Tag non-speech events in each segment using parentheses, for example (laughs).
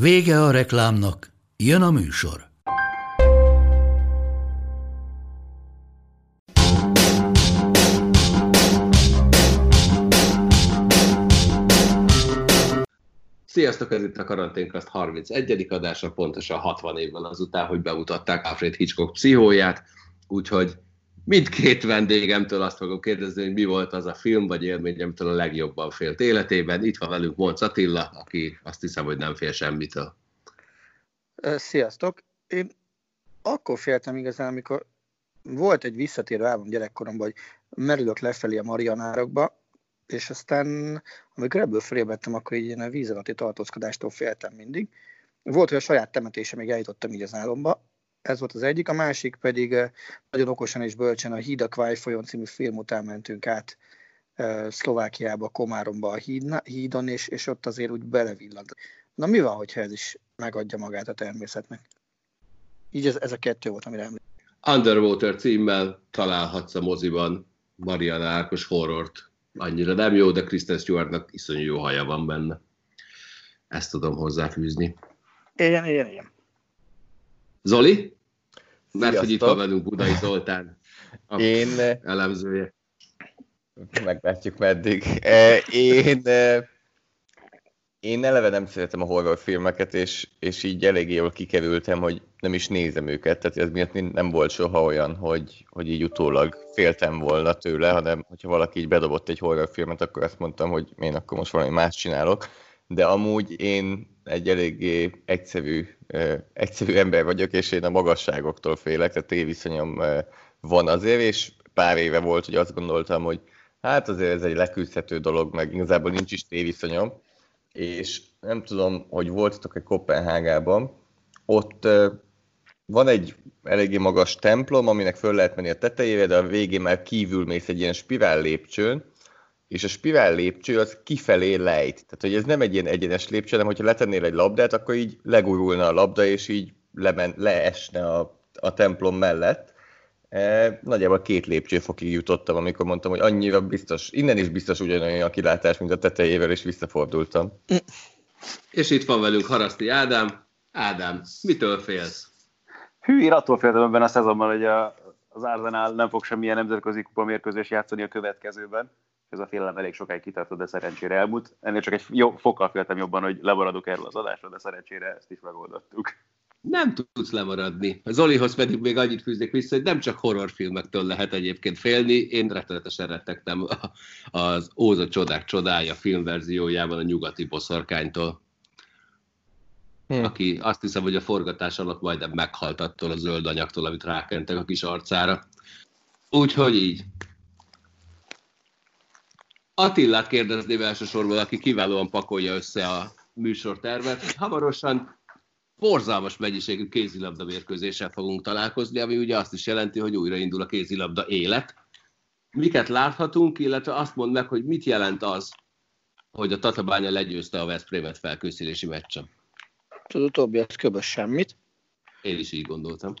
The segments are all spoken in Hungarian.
Vége a reklámnak, jön a műsor. Sziasztok, ez itt a Karanténkaszt 31. adása, pontosan 60 évvel azután, hogy bemutatták Alfred Hitchcock pszichóját, úgyhogy mindkét vendégemtől azt fogom kérdezni, hogy mi volt az a film vagy élményemtől a legjobban félt életében. Itt van velünk Molc Attila, aki azt hiszem, hogy nem fél semmitől. Sziasztok! Én akkor féltem igazán, amikor volt egy visszatérő álom gyerekkoromban, hogy merülök lefelé a Marianárokba, és aztán, amikor ebből fölébredtem, akkor így ilyen a víz alatti tartózkodástól féltem mindig. Volt, hogy a saját temetése még eljutottam így az álomba, ez volt az egyik, a másik pedig nagyon okosan és bölcsen a Híd a Kváj folyón című film után mentünk át Szlovákiába, Komáromba a hídon, és, és ott azért úgy belevillant. Na mi van, hogyha ez is megadja magát a természetnek? Így ez, ez a kettő volt, amire emlékszem. Underwater címmel találhatsz a moziban Mariana Árkos horrort. Annyira nem jó, de Kristen Stewartnak iszonyú jó haja van benne. Ezt tudom hozzáfűzni. Igen, igen, igen. Zoli? Mert hogy itt van velünk Budai Zoltán, a Én... elemzője. Meglátjuk meddig. E, én, e, én eleve nem szeretem a horrorfilmeket, és, és így eléggé jól kikerültem, hogy nem is nézem őket, tehát ez miatt nem volt soha olyan, hogy, hogy így utólag féltem volna tőle, hanem hogyha valaki így bedobott egy horrorfilmet, akkor azt mondtam, hogy én akkor most valami más csinálok. De amúgy én egy eléggé egyszerű, egyszerű ember vagyok, és én a magasságoktól félek, tehát téviszonyom van azért, és pár éve volt, hogy azt gondoltam, hogy hát azért ez egy leküzdhető dolog, meg igazából nincs is téviszonyom, és nem tudom, hogy voltatok-e Kopenhágában, ott van egy eléggé magas templom, aminek föl lehet menni a tetejére, de a végén már kívül mész egy ilyen spirál lépcsőn, és a spirál lépcső az kifelé lejt. Tehát, hogy ez nem egy ilyen egyenes lépcső, hanem hogyha letennél egy labdát, akkor így legurulna a labda, és így lemen, leesne a, a templom mellett. E, nagyjából két lépcsőfokig jutottam, amikor mondtam, hogy annyira biztos, innen is biztos ugyanolyan a kilátás, mint a tetejével, és visszafordultam. És itt van velünk Haraszti Ádám. Ádám, mitől félsz? Hű, én attól féltem ebben a szezonban, hogy a, az Arsenal nem fog semmilyen nemzetközi kupa mérkőzés játszani a következőben ez a félelem elég sokáig kitartott, de szerencsére elmúlt. Ennél csak egy jó, fokkal féltem jobban, hogy lemaradok erről az adásról, de szerencsére ezt is megoldottuk. Nem tudsz lemaradni. A Zolihoz pedig még annyit fűznék vissza, hogy nem csak horrorfilmektől lehet egyébként félni. Én rettenetesen rettegtem az Óza csodák csodája filmverziójában a nyugati boszorkánytól. Hmm. aki azt hiszem, hogy a forgatás alatt majdnem meghalt attól a zöld anyagtól, amit rákentek a kis arcára. Úgyhogy így. Attillát kérdezném elsősorban, aki kiválóan pakolja össze a műsortervet. Hamarosan borzalmas mennyiségű kézilabda mérkőzéssel fogunk találkozni, ami ugye azt is jelenti, hogy újraindul a kézilabda élet. Miket láthatunk, illetve azt mond meg, hogy mit jelent az, hogy a Tatabánya legyőzte a Veszprémet felkészülési meccsen. Az utóbbi az köbös semmit. Én is így gondoltam.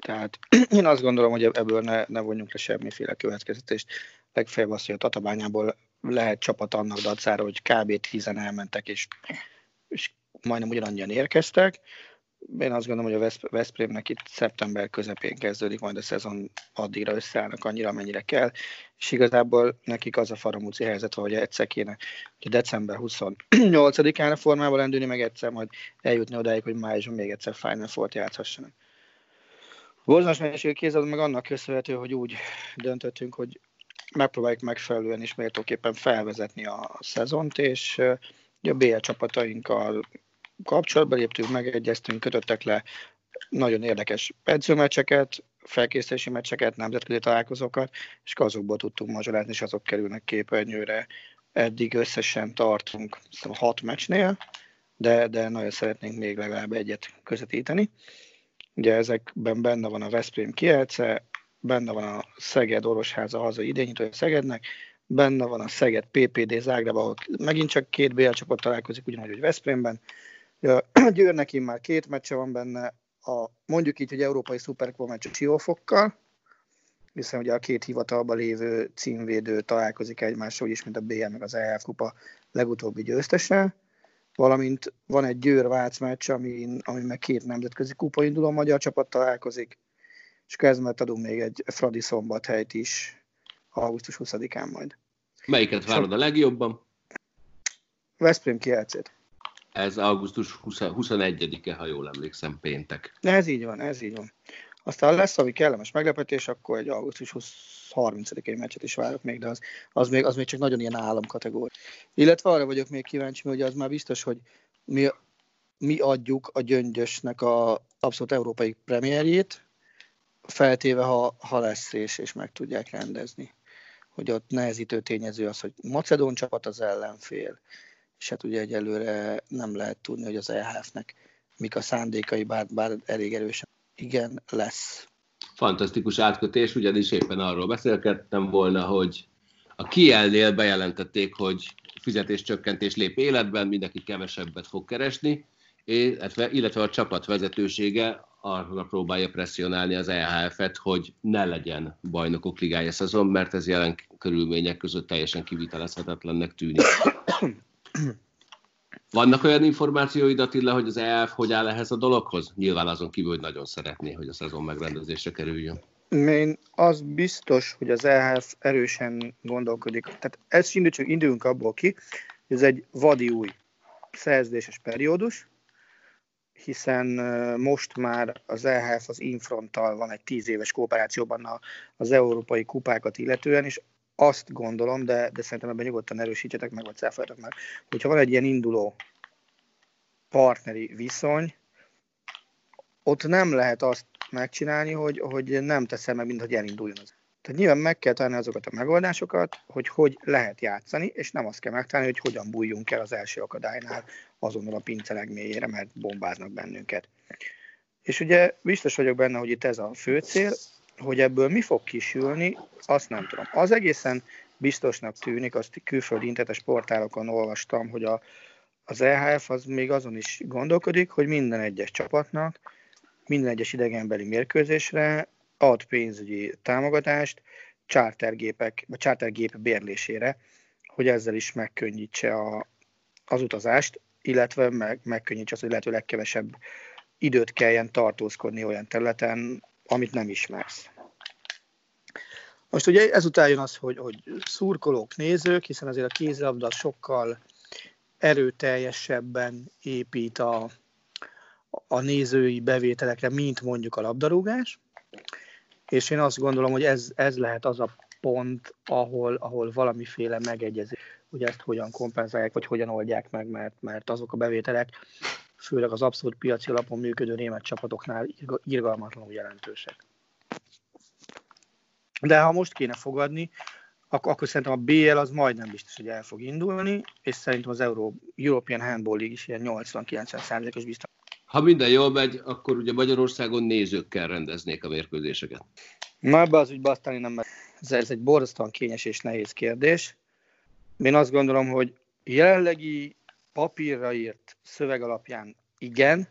Tehát (clears throat) én azt gondolom, hogy ebből ne, ne vonjunk le semmiféle következtetést. Legfeljebb az, hogy a Tatabányából lehet csapat annak dacára, hogy kb. 10 elmentek, és, és majdnem ugyanannyian érkeztek. Én azt gondolom, hogy a Veszprémnek itt szeptember közepén kezdődik majd a szezon, addigra összeállnak annyira, amennyire kell, és igazából nekik az a faramúci helyzet, hogy egyszer kéne, hogy december 28-án a formában lendülni, meg egyszer majd eljutni odáig, hogy májusban még egyszer Final Four-t játszhassanak. Mennyiség kézad meg annak köszönhető, hogy úgy döntöttünk, hogy megpróbáljuk megfelelően és méltóképpen felvezetni a szezont, és a BL csapatainkkal kapcsolatban léptünk, megegyeztünk, kötöttek le nagyon érdekes edzőmeccseket, felkészítési meccseket, nemzetközi találkozókat, és azokból tudtunk mazsolázni, és azok kerülnek képernyőre. Eddig összesen tartunk szóval hat meccsnél, de, de nagyon szeretnénk még legalább egyet közvetíteni. Ugye ezekben benne van a Veszprém Kielce, benne van a Szeged Orvosháza haza idényítője Szegednek, benne van a Szeged PPD Zágráb, ahol megint csak két BL csapat találkozik, ugyanúgy, hogy Veszprémben. A (clears throat) Győrnek már két meccse van benne, a, mondjuk így, hogy Európai Szuperkupa meccs a Siófokkal, hiszen ugye a két hivatalban lévő címvédő találkozik egymással, úgyis, mint a BL meg az EF kupa legutóbbi győztese, valamint van egy Győr-Vác meccs, ami, ami meg két nemzetközi kupa induló magyar csapat találkozik, és kezdet adunk még egy Fradi szombathelyt is augusztus 20-án majd. Melyiket várod a legjobban? Veszprém kielcét. Ez augusztus 20, 21-e, ha jól emlékszem, péntek. Ez így van, ez így van. Aztán lesz, ami kellemes meglepetés, akkor egy augusztus 30-ai meccset is várok még, de az, az, még, az még csak nagyon ilyen államkategória. Illetve arra vagyok még kíváncsi, hogy az már biztos, hogy mi, mi adjuk a gyöngyösnek a abszolút európai premierjét, feltéve, ha, ha lesz és, és meg tudják rendezni. Hogy ott nehezítő tényező az, hogy Macedón csapat az ellenfél, és hát ugye egyelőre nem lehet tudni, hogy az EHF-nek mik a szándékai, bár, bár elég erősen igen, lesz. Fantasztikus átkötés, ugyanis éppen arról beszélgettem volna, hogy a Kielnél bejelentették, hogy fizetéscsökkentés lép életben, mindenki kevesebbet fog keresni, illetve, illetve a csapat vezetősége arra próbálja presszionálni az EHF-et, hogy ne legyen bajnokok ligája szezon, mert ez jelen körülmények között teljesen kivitelezhetetlennek tűnik. Vannak olyan információid, Attila, hogy az EF hogy áll ehhez a dologhoz? Nyilván azon kívül, hogy nagyon szeretné, hogy a szezon megrendezésre kerüljön. Én az biztos, hogy az EHF erősen gondolkodik. Tehát ez indul, csak induljunk abból ki, hogy ez egy vadi új szerződéses periódus, hiszen most már az EHF az Infronttal van egy tíz éves kooperációban az európai kupákat illetően, és azt gondolom, de, de szerintem ebben nyugodtan erősítsetek meg, vagy cáfoljatok meg, hogyha van egy ilyen induló partneri viszony, ott nem lehet azt megcsinálni, hogy, hogy nem teszem meg, mint hogy elinduljon az. Tehát nyilván meg kell találni azokat a megoldásokat, hogy hogy lehet játszani, és nem azt kell megtalálni, hogy hogyan bújjunk el az első akadálynál azonnal a pince legmélyére, mert bombáznak bennünket. És ugye biztos vagyok benne, hogy itt ez a fő cél, hogy ebből mi fog kisülni, azt nem tudom. Az egészen biztosnak tűnik, azt külföldi internetes portálokon olvastam, hogy a, az EHF az még azon is gondolkodik, hogy minden egyes csapatnak, minden egyes idegenbeli mérkőzésre ad pénzügyi támogatást chartergépek, vagy chartergép bérlésére, hogy ezzel is megkönnyítse a, az utazást, illetve meg, megkönnyítse azt, hogy lehető legkevesebb időt kelljen tartózkodni olyan területen, amit nem ismersz. Most ugye ezután jön az, hogy, hogy szurkolók, nézők, hiszen azért a kézilabda sokkal erőteljesebben épít a, a nézői bevételekre, mint mondjuk a labdarúgás. És én azt gondolom, hogy ez, ez lehet az a pont, ahol, ahol valamiféle megegyezés, hogy ezt hogyan kompenzálják, vagy hogyan oldják meg, mert, mert azok a bevételek, főleg az abszolút piaci alapon működő német csapatoknál irgalmatlanul jelentősek. De ha most kéne fogadni, akkor, akkor szerintem a BL az majdnem biztos, hogy el fog indulni, és szerintem az Euro, European Handball League is ilyen 80-90%-os biztos. Ha minden jól megy, akkor ugye Magyarországon nézőkkel rendeznék a mérkőzéseket. Na ebbe az ügybe aztán nem, ez, ez egy borzasztóan kényes és nehéz kérdés. Én azt gondolom, hogy jelenlegi papírra írt szöveg alapján igen,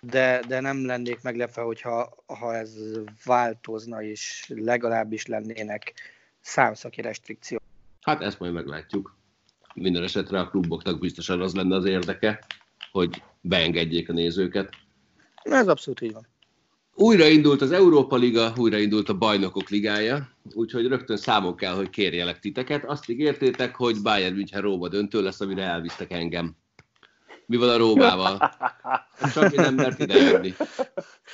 de, de nem lennék meglepve, hogyha ha ez változna, és legalábbis lennének számszaki restrikciók. Hát ezt majd meglátjuk. Minden esetre a kluboknak biztosan az lenne az érdeke, hogy beengedjék a nézőket. Ez abszolút így van. Újraindult az Európa Liga, újraindult a Bajnokok Ligája, úgyhogy rögtön számon kell, hogy kérjelek titeket. Azt ígértétek, hogy Bayern München Róba döntő lesz, amire elvisztek engem. Mi van a Rómával? (laughs) Csak nem mert idejönni.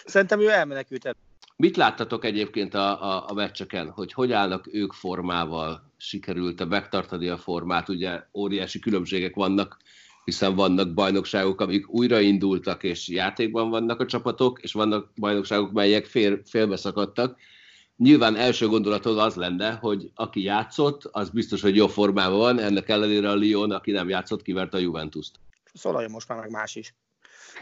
Szerintem ő elmenekült el. Mit láttatok egyébként a, a, a meccseken, hogy hogy állnak ők formával? Sikerült-e megtartani a formát? Ugye óriási különbségek vannak, hiszen vannak bajnokságok, amik újraindultak és játékban vannak a csapatok, és vannak bajnokságok, melyek fél, félbeszakadtak. Nyilván első gondolatod az lenne, hogy aki játszott, az biztos, hogy jó formában van, ennek ellenére a Lyon, aki nem játszott, kiverte a Juventus-t. szólaljon most már meg más is.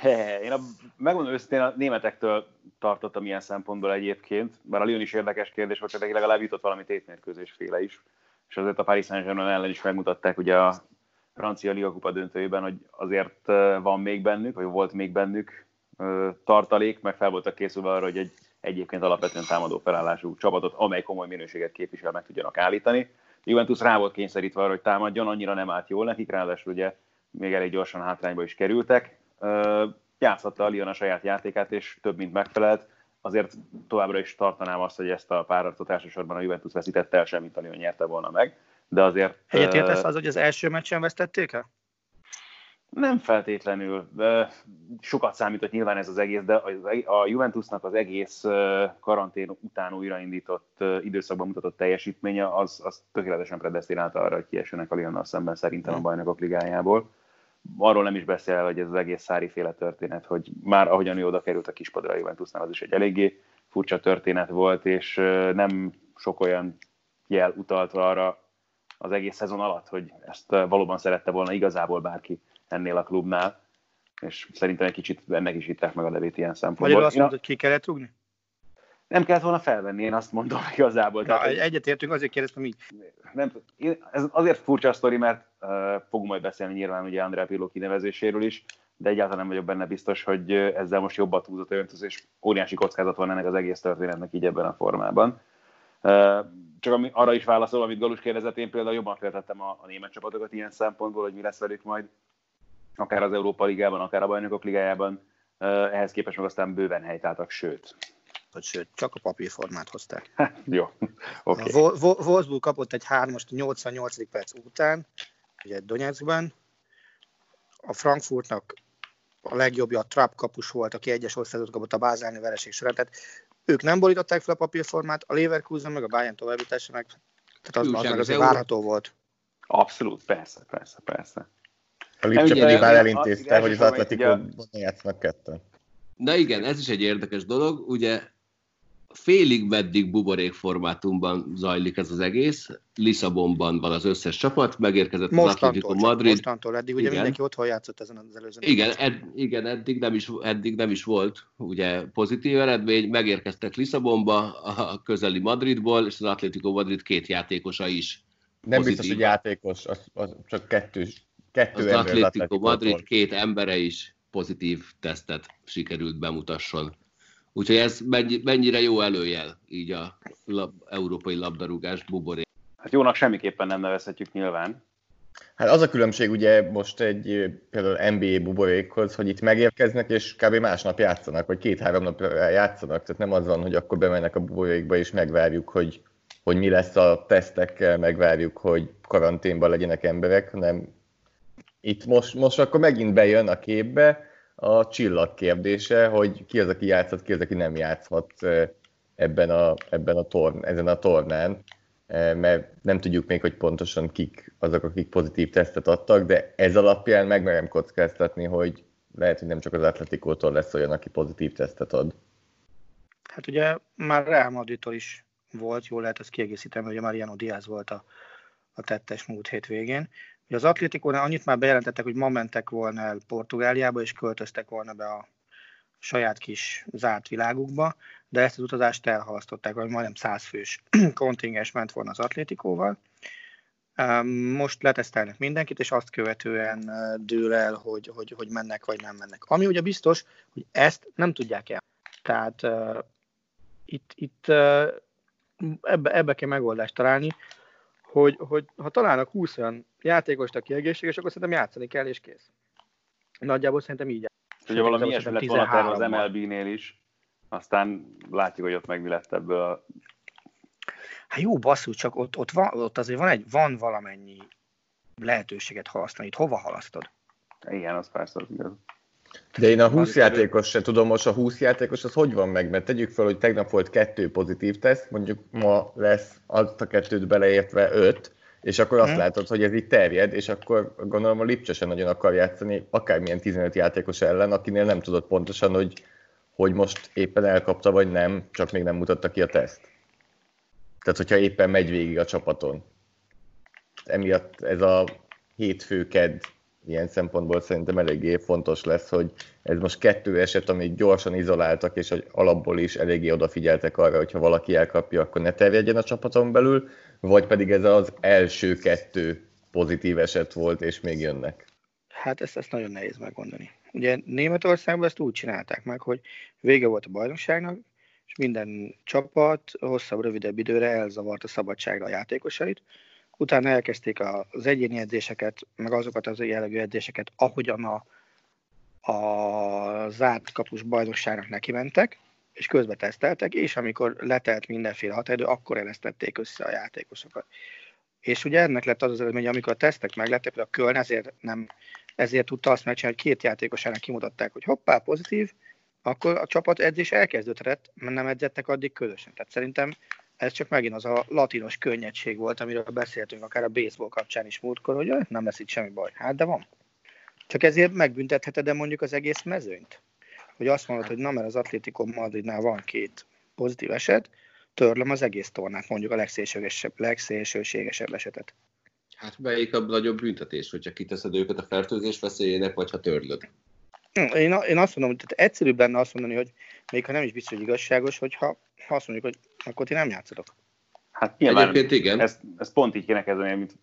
He, én a, megmondom őszintén, a németektől tartottam ilyen szempontból egyébként, bár a Lyon is érdekes kérdés volt, de legalább jutott valami tétmérkőzés féle is, és azért a Paris Saint-Germain ellen is megmutatták ugye a francia Liga Kupa döntőjében, hogy azért van még bennük, vagy volt még bennük tartalék, meg fel voltak készülve arra, hogy egy egyébként alapvetően támadó felállású csapatot, amely komoly minőséget képvisel, meg tudjanak állítani. Juventus rá volt kényszerítve arra, hogy támadjon, annyira nem állt jól nekik, ráadásul ugye még elég gyorsan hátrányba is kerültek. Játszhatta a Lyon a saját játékát, és több mint megfelelt. Azért továbbra is tartanám azt, hogy ezt a páratot elsősorban a Juventus veszítette el, semmit a Lyon nyerte volna meg. De azért... Egyetértesz az, hogy az első meccsen vesztették el? Nem feltétlenül. Sokat számított nyilván ez az egész, de a Juventusnak az egész karantén után újraindított időszakban mutatott teljesítménye az, az tökéletesen predestinálta arra, hogy kiessenek a Lyonnal szemben szerintem a hmm. bajnokok ligájából. Arról nem is beszél, hogy ez az egész szári féle történet, hogy már ahogyan ő oda került a kispadra a Juventusnál, az is egy eléggé furcsa történet volt, és nem sok olyan jel utalt arra az egész szezon alatt, hogy ezt valóban szerette volna igazából bárki ennél a klubnál, és szerintem egy kicsit ennek is itták meg a levét ilyen szempontból. Magyarul azt mondod, hogy ki kellett rúgni? Nem kellett volna felvenni, én azt mondom (laughs) igazából. Na, Tehát, egyetértünk, azért kérdeztem így. Nem, ez azért furcsa a sztori, mert uh, fogunk majd beszélni nyilván ugye Andrea Pirlo kinevezéséről is, de egyáltalán nem vagyok benne biztos, hogy ezzel most jobbat húzott a Juventus, és óriási kockázat van ennek az egész történetnek így ebben a formában. Csak ami, arra is válaszol, amit Galus kérdezett, én például jobban féltettem a, a német csapatokat ilyen szempontból, hogy mi lesz velük majd akár az Európa Ligában, akár a Bajnokok Ligájában, ehhez képest meg aztán bőven helytáltak, sőt. Vagy sőt, csak a papírformát hozták. (laughs) Jó, oké. Okay. A Wolfsburg kapott egy 3-ast 88. perc után, ugye Donetskben. A Frankfurtnak a legjobbja a Trapp kapus volt, aki egyes országot kapott a bázálni vereség során. Tehát ők nem borították fel a papírformát, a Leverkusen meg a Bayern továbbítása meg, tehát az, az meg azért várható volt. Abszolút, persze, persze, persze. A Lipcse pedig már elintézte, hogy az Atletico játszanak kettő. Na igen, ez is egy érdekes dolog. Ugye félig meddig buborék formátumban zajlik ez az egész. Lisszabonban van az összes csapat, megérkezett mostantól, az Atletico Madrid. Mostantól, eddig ugye igen. mindenki otthon játszott ezen az előző. Igen, ed, igen eddig, nem is, eddig nem is volt ugye pozitív eredmény. Megérkeztek Lisszabonba a közeli Madridból, és az Atletico Madrid két játékosa is. Nem pozitív. biztos, hogy játékos, az, az csak kettős Kettő az Atlético Madrid két embere is pozitív tesztet sikerült bemutasson. Úgyhogy ez mennyire jó előjel így a lab, európai labdarúgás buboré. Hát jónak semmiképpen nem nevezhetjük nyilván. Hát az a különbség ugye most egy például NBA buborékhoz, hogy itt megérkeznek, és kb. másnap játszanak, vagy két-három nap játszanak. Tehát nem az van, hogy akkor bemennek a buborékba, és megvárjuk, hogy, hogy mi lesz a tesztekkel, megvárjuk, hogy karanténban legyenek emberek, hanem itt most, most akkor megint bejön a képbe a csillag kérdése, hogy ki az, aki játszhat, ki az, aki nem játszhat ebben a, ebben a torn, ezen a tornán, mert nem tudjuk még, hogy pontosan kik azok, akik pozitív tesztet adtak, de ez alapján megmerem kockáztatni, hogy lehet, hogy nem csak az Atletikótól lesz olyan, aki pozitív tesztet ad. Hát ugye már Real Madridtól is volt, jól lehet ezt kiegészíteni, hogy a Mariano Diaz volt a, a tettes múlt hétvégén. Az Atlétikónál annyit már bejelentettek, hogy ma mentek volna el Portugáliába, és költöztek volna be a saját kis zárt világukba, de ezt az utazást elhalasztották, hogy majdnem 100 fős (clears throat) kontingens ment volna az Atlétikóval. Most letesztelnek mindenkit, és azt követően dől el, hogy, hogy, hogy mennek vagy nem mennek. Ami ugye biztos, hogy ezt nem tudják el. Tehát uh, itt, itt uh, ebbe, ebbe kell megoldást találni, hogy, hogy ha találnak 20 olyan játékost, aki egészséges, akkor szerintem játszani kell, és kész. Nagyjából szerintem így. Ugye valami ilyesmi lett volna az MLB-nél is, aztán látjuk, hogy ott meg mi lett ebből a... Hát jó, basszus, csak ott, ott, van, ott azért van, egy, van valamennyi lehetőséget halasztani. Itt hova halasztod? Igen, az persze az igaz. De én a 20 játékos se tudom, most a 20 játékos az hogy van meg, mert tegyük fel, hogy tegnap volt kettő pozitív teszt, mondjuk ma lesz azt a kettőt beleértve öt, és akkor azt hmm. látod, hogy ez így terjed, és akkor gondolom a Lipcse sem nagyon akar játszani akármilyen 15 játékos ellen, akinél nem tudod pontosan, hogy, hogy most éppen elkapta, vagy nem, csak még nem mutatta ki a teszt. Tehát, hogyha éppen megy végig a csapaton. Emiatt ez a hétfő kedd ilyen szempontból szerintem eléggé fontos lesz, hogy ez most kettő eset, amit gyorsan izoláltak, és hogy alapból is eléggé odafigyeltek arra, hogyha valaki elkapja, akkor ne terjedjen a csapaton belül, vagy pedig ez az első kettő pozitív eset volt, és még jönnek. Hát ezt, ezt nagyon nehéz megmondani. Ugye Németországban ezt úgy csinálták meg, hogy vége volt a bajnokságnak, és minden csapat hosszabb, rövidebb időre elzavart a szabadságra a játékosait. Utána elkezdték az egyéni edzéseket, meg azokat az jellegű edzéseket, ahogyan a, a zárt kapus bajnokságnak neki mentek, és közbe teszteltek, és amikor letelt mindenféle határidő, akkor elesztették össze a játékosokat. És ugye ennek lett az az eredmény, amikor a tesztek meglettek, a Köln ezért, nem, ezért tudta azt megcsinálni, hogy két játékosának kimutatták, hogy hoppá, pozitív, akkor a csapat edzés elkezdődött, mert nem edzettek addig közösen. Tehát szerintem ez csak megint az a latinos könnyedség volt, amiről beszéltünk akár a baseball kapcsán is múltkor, hogy nem lesz itt semmi baj. Hát de van. Csak ezért megbüntetheted de mondjuk az egész mezőnyt. Hogy azt mondod, hogy na, mert az Atlético Madridnál van két pozitív eset, törlöm az egész tornát, mondjuk a legszélsőségesebb, legszélsőségesebb esetet. Hát melyik a nagyobb büntetés, hogyha kiteszed őket a fertőzés veszélyének, vagy ha törlöd? Hm, én, én azt mondom, hogy egyszerűbb lenne azt mondani, hogy még ha nem is biztos, hogy igazságos, hogyha ha azt mondjuk, hogy akkor ti nem játszatok. Hát nyilván Egyébként igen. Ez, ez pont így kéne kezdeni, mint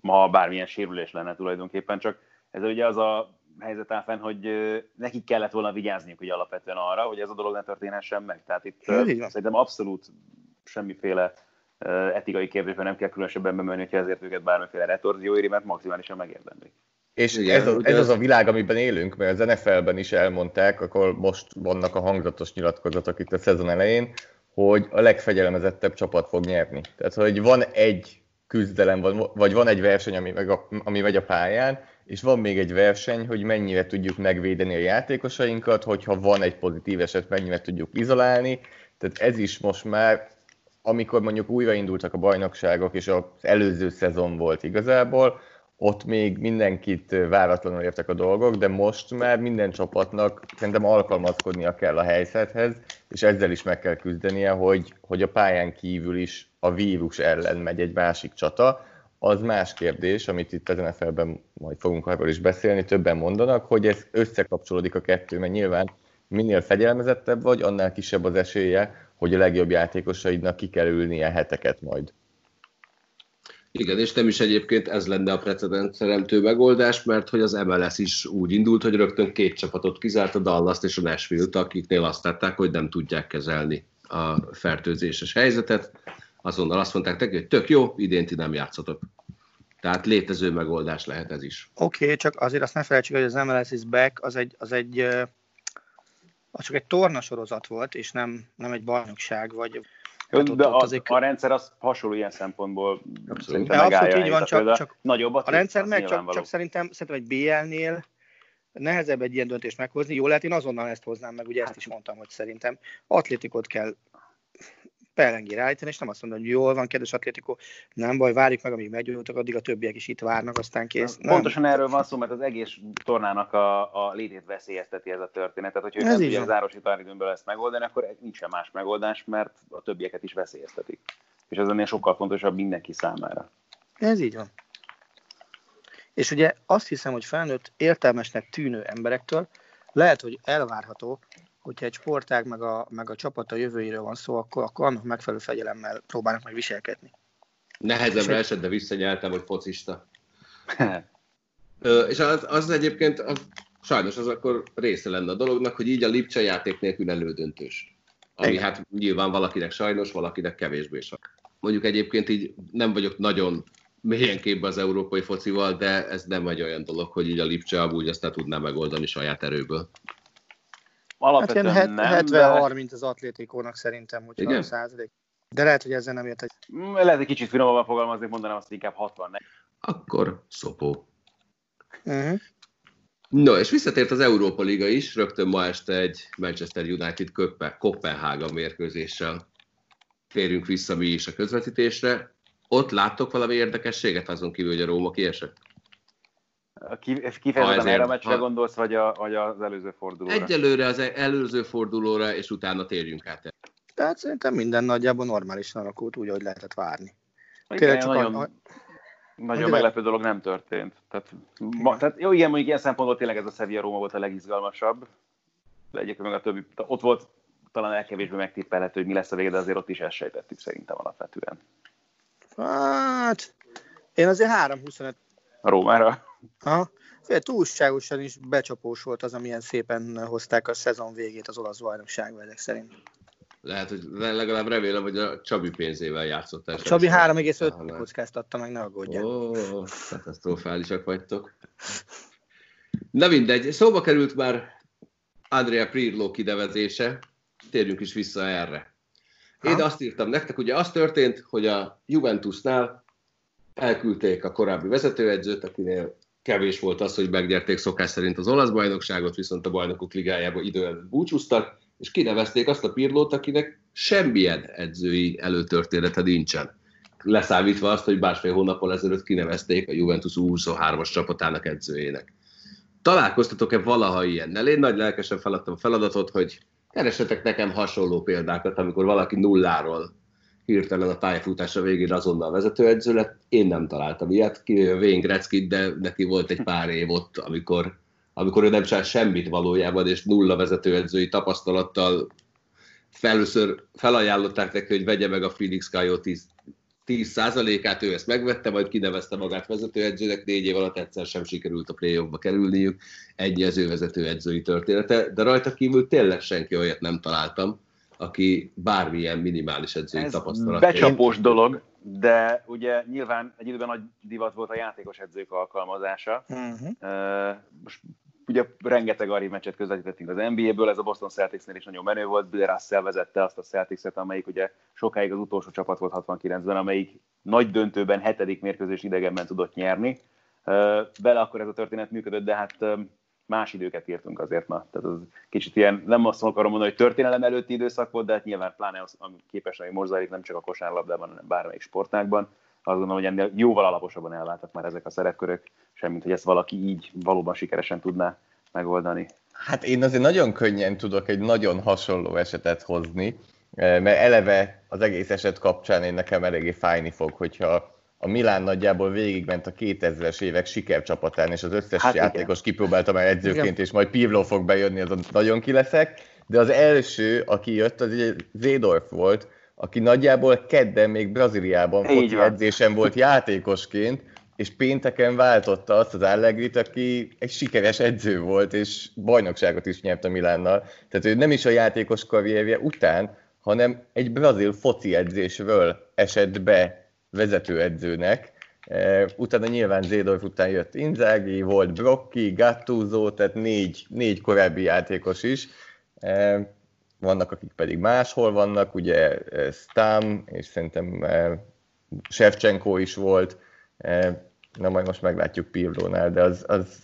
ma bármilyen sérülés lenne tulajdonképpen, csak ez ugye az a helyzet áll fenn, hogy nekik kellett volna vigyázniuk hogy alapvetően arra, hogy ez a dolog ne történhessen meg. Tehát itt szerintem abszolút semmiféle etikai kérdésben nem kell különösebben bemenni, hogyha ezért őket bármiféle retorzió éri, mert maximálisan megérdemlik. És Igen, ez, az, ez az a világ, amiben élünk, mert az NFL-ben is elmondták, akkor most vannak a hangzatos nyilatkozatok itt a szezon elején, hogy a legfegyelmezettebb csapat fog nyerni. Tehát, hogy van egy küzdelem, vagy van egy verseny, ami, meg a, ami megy a pályán, és van még egy verseny, hogy mennyire tudjuk megvédeni a játékosainkat, hogyha van egy pozitív eset, mennyire tudjuk izolálni. Tehát ez is most már, amikor mondjuk újraindultak a bajnokságok, és az előző szezon volt igazából, ott még mindenkit váratlanul értek a dolgok, de most már minden csapatnak szerintem alkalmazkodnia kell a helyzethez, és ezzel is meg kell küzdenie, hogy, hogy a pályán kívül is a vírus ellen megy egy másik csata. Az más kérdés, amit itt az NFL-ben majd fogunk arról is beszélni, többen mondanak, hogy ez összekapcsolódik a kettő, mert nyilván minél fegyelmezettebb vagy, annál kisebb az esélye, hogy a legjobb játékosaidnak ki kell ülnie heteket majd. Igen, és nem is egyébként ez lenne a precedens teremtő megoldás, mert hogy az MLS is úgy indult, hogy rögtön két csapatot kizárt, a dallas és a Nashville-t, akiknél azt tetták, hogy nem tudják kezelni a fertőzéses helyzetet. Azonnal azt mondták neki, hogy tök jó, idén ti nem játszotok. Tehát létező megoldás lehet ez is. Oké, okay, csak azért azt ne felejtsük, hogy az MLS is back, az egy, az egy az csak egy tornasorozat volt, és nem, nem egy bajnokság, vagy jó, hát de ott, ott azért... a rendszer az hasonló ilyen szempontból abszolút, abszolút így van, csak, csak nagyobb a, a rendszer meg csak, csak szerintem, szerintem egy BL-nél nehezebb egy ilyen döntést meghozni. Jó lehet, én azonnal ezt hoznám meg, ugye ezt hát. is mondtam, hogy szerintem atlétikot kell pelengére állítani, és nem azt mondom, hogy jól van, kedves Atlético, nem baj, várjuk meg, amíg meggyógyultak, addig a többiek is itt várnak, aztán kész. Nem. Pontosan erről van szó, mert az egész tornának a, a létét veszélyezteti ez a történet. Tehát, hogyha ők nem tudják zárosi táridőmből ezt megoldani, akkor nincsen más megoldás, mert a többieket is veszélyeztetik. És ez ennél sokkal fontosabb mindenki számára. Ez így van. És ugye azt hiszem, hogy felnőtt értelmesnek tűnő emberektől lehet, hogy elvárható, hogyha egy sportág meg a, meg a csapat a jövőjéről van szó, akkor, akkor annak megfelelő fegyelemmel próbálnak meg viselkedni. Nehezebb esett, de visszanyeltem, hogy focista. (laughs) Ö, és az, az egyébként az, sajnos az akkor része lenne a dolognak, hogy így a Lipcse játék nélkül elődöntős. Ami Igen. hát nyilván valakinek sajnos, valakinek kevésbé sajnos. Mondjuk egyébként így nem vagyok nagyon mélyen képbe az európai focival, de ez nem egy olyan dolog, hogy így a Lipcse amúgy ezt ne tudná megoldani saját erőből. Alapvetően hát nem, 70-30 az atlétikónak szerintem, hogy Igen? százalék. De lehet, hogy ezzel nem értek. Mm, lehet egy kicsit finomabban fogalmazni, mondanám azt inkább 60 Akkor szopó. Uh-huh. No, és visszatért az Európa Liga is, rögtön ma este egy Manchester United Kopenhága mérkőzéssel térünk vissza mi is a közvetítésre. Ott láttok valami érdekességet, azon kívül, hogy a Róma kiesett? Kifejezetten erre a meccsre ha... gondolsz, vagy, a, vagy az előző fordulóra? Egyelőre az előző fordulóra, és utána térjünk át. Tehát szerintem minden nagyjából normálisan alakult, úgy, ahogy lehetett várni. Tényleg csak nagyon, a... Nagyon meglepő dolog nem történt. Tehát, ma, tehát jó, igen, mondjuk ilyen szempontból tényleg ez a Sevilla Róma volt a legizgalmasabb, de egyébként meg a többi, ott volt talán elkevésbé megtippelhető, hogy mi lesz a vége, de azért ott is ezt sejtettük szerintem alapvetően. Hát, én azért 3-25 A Rómára? Aha. Fél, túlságosan is becsapós volt az, amilyen szépen hozták a szezon végét az olasz bajnokságban ezek szerint. Lehet, hogy legalább remélem, hogy a Csabi pénzével játszottál. Csabi 3,5 kockáztatta meg, ne aggódjál. Ó, katasztrofálisak vagytok. Na mindegy, szóba került már Andrea Pirlo kidevezése, térjünk is vissza erre. Én ha? azt írtam nektek, ugye az történt, hogy a Juventusnál elküldték a korábbi vezetőedzőt, akinél kevés volt az, hogy megnyerték szokás szerint az olasz bajnokságot, viszont a bajnokok ligájába idő előtt búcsúztak, és kinevezték azt a Pirlót, akinek semmilyen edzői előtörténete nincsen. Leszámítva azt, hogy másfél hónappal ezelőtt kinevezték a Juventus 23-as csapatának edzőjének. Találkoztatok-e valaha ilyennel? Én nagy lelkesen feladtam a feladatot, hogy keresetek nekem hasonló példákat, amikor valaki nulláról hirtelen a pályafutása végén azonnal vezetőedző lett. Én nem találtam ilyet, Wayne Gretzky, de neki volt egy pár év ott, amikor, amikor ő nem csinál semmit valójában, és nulla vezetőedzői tapasztalattal először felajánlották neki, hogy vegye meg a Phoenix Coyotes 10%-át, ő ezt megvette, majd kinevezte magát vezetőedzőnek, négy év alatt egyszer sem sikerült a play kerülniük, ennyi az ő vezetőedzői története, de rajta kívül tényleg senki olyat nem találtam, aki bármilyen minimális edzői Ez tapasztalat. becsapós dolog, de ugye nyilván egy időben nagy divat volt a játékos edzők alkalmazása. Uh-huh. Uh, most ugye rengeteg arri meccset közvetítettünk az NBA-ből, ez a Boston Celticsnél is nagyon menő volt, Bill Russell vezette azt a Celtics-et, amelyik ugye sokáig az utolsó csapat volt 69-ben, amelyik nagy döntőben hetedik mérkőzés idegenben tudott nyerni. Vele akkor ez a történet működött, de hát más időket írtunk azért ma. Tehát az kicsit ilyen, nem azt akarom mondani, hogy történelem előtti időszak volt, de hát nyilván pláne az, ami képes, ami most zajlik, nem csak a kosárlabdában, hanem bármelyik sportágban. Azt gondolom, hogy ennél jóval alaposabban elváltak már ezek a szerepkörök, semmint, hogy ezt valaki így valóban sikeresen tudná megoldani. Hát én azért nagyon könnyen tudok egy nagyon hasonló esetet hozni, eh, mert eleve az egész eset kapcsán én nekem eléggé fájni fog, hogyha a Milán nagyjából végigment a 2000-es évek sikercsapatán, és az összes hát játékos igen. kipróbálta már edzőként, igen. és majd Pirlo fog bejönni, azon nagyon kileszek. De az első, aki jött, az Zédorf volt, aki nagyjából kedden még Brazíliában foci edzésen volt játékosként, és pénteken váltotta azt az Allegrit, aki egy sikeres edző volt, és bajnokságot is nyert a Milánnal. Tehát ő nem is a játékos karrierje után, hanem egy brazil foci edzésről esett be vezetőedzőnek. E, utána nyilván Zédorf után jött Inzaghi, volt Brocchi, Gattuso, tehát négy, négy korábbi játékos is. E, vannak, akik pedig máshol vannak, ugye e, Stam, és szerintem Shevchenko is volt, na majd most meglátjuk Pirlónál, de az, az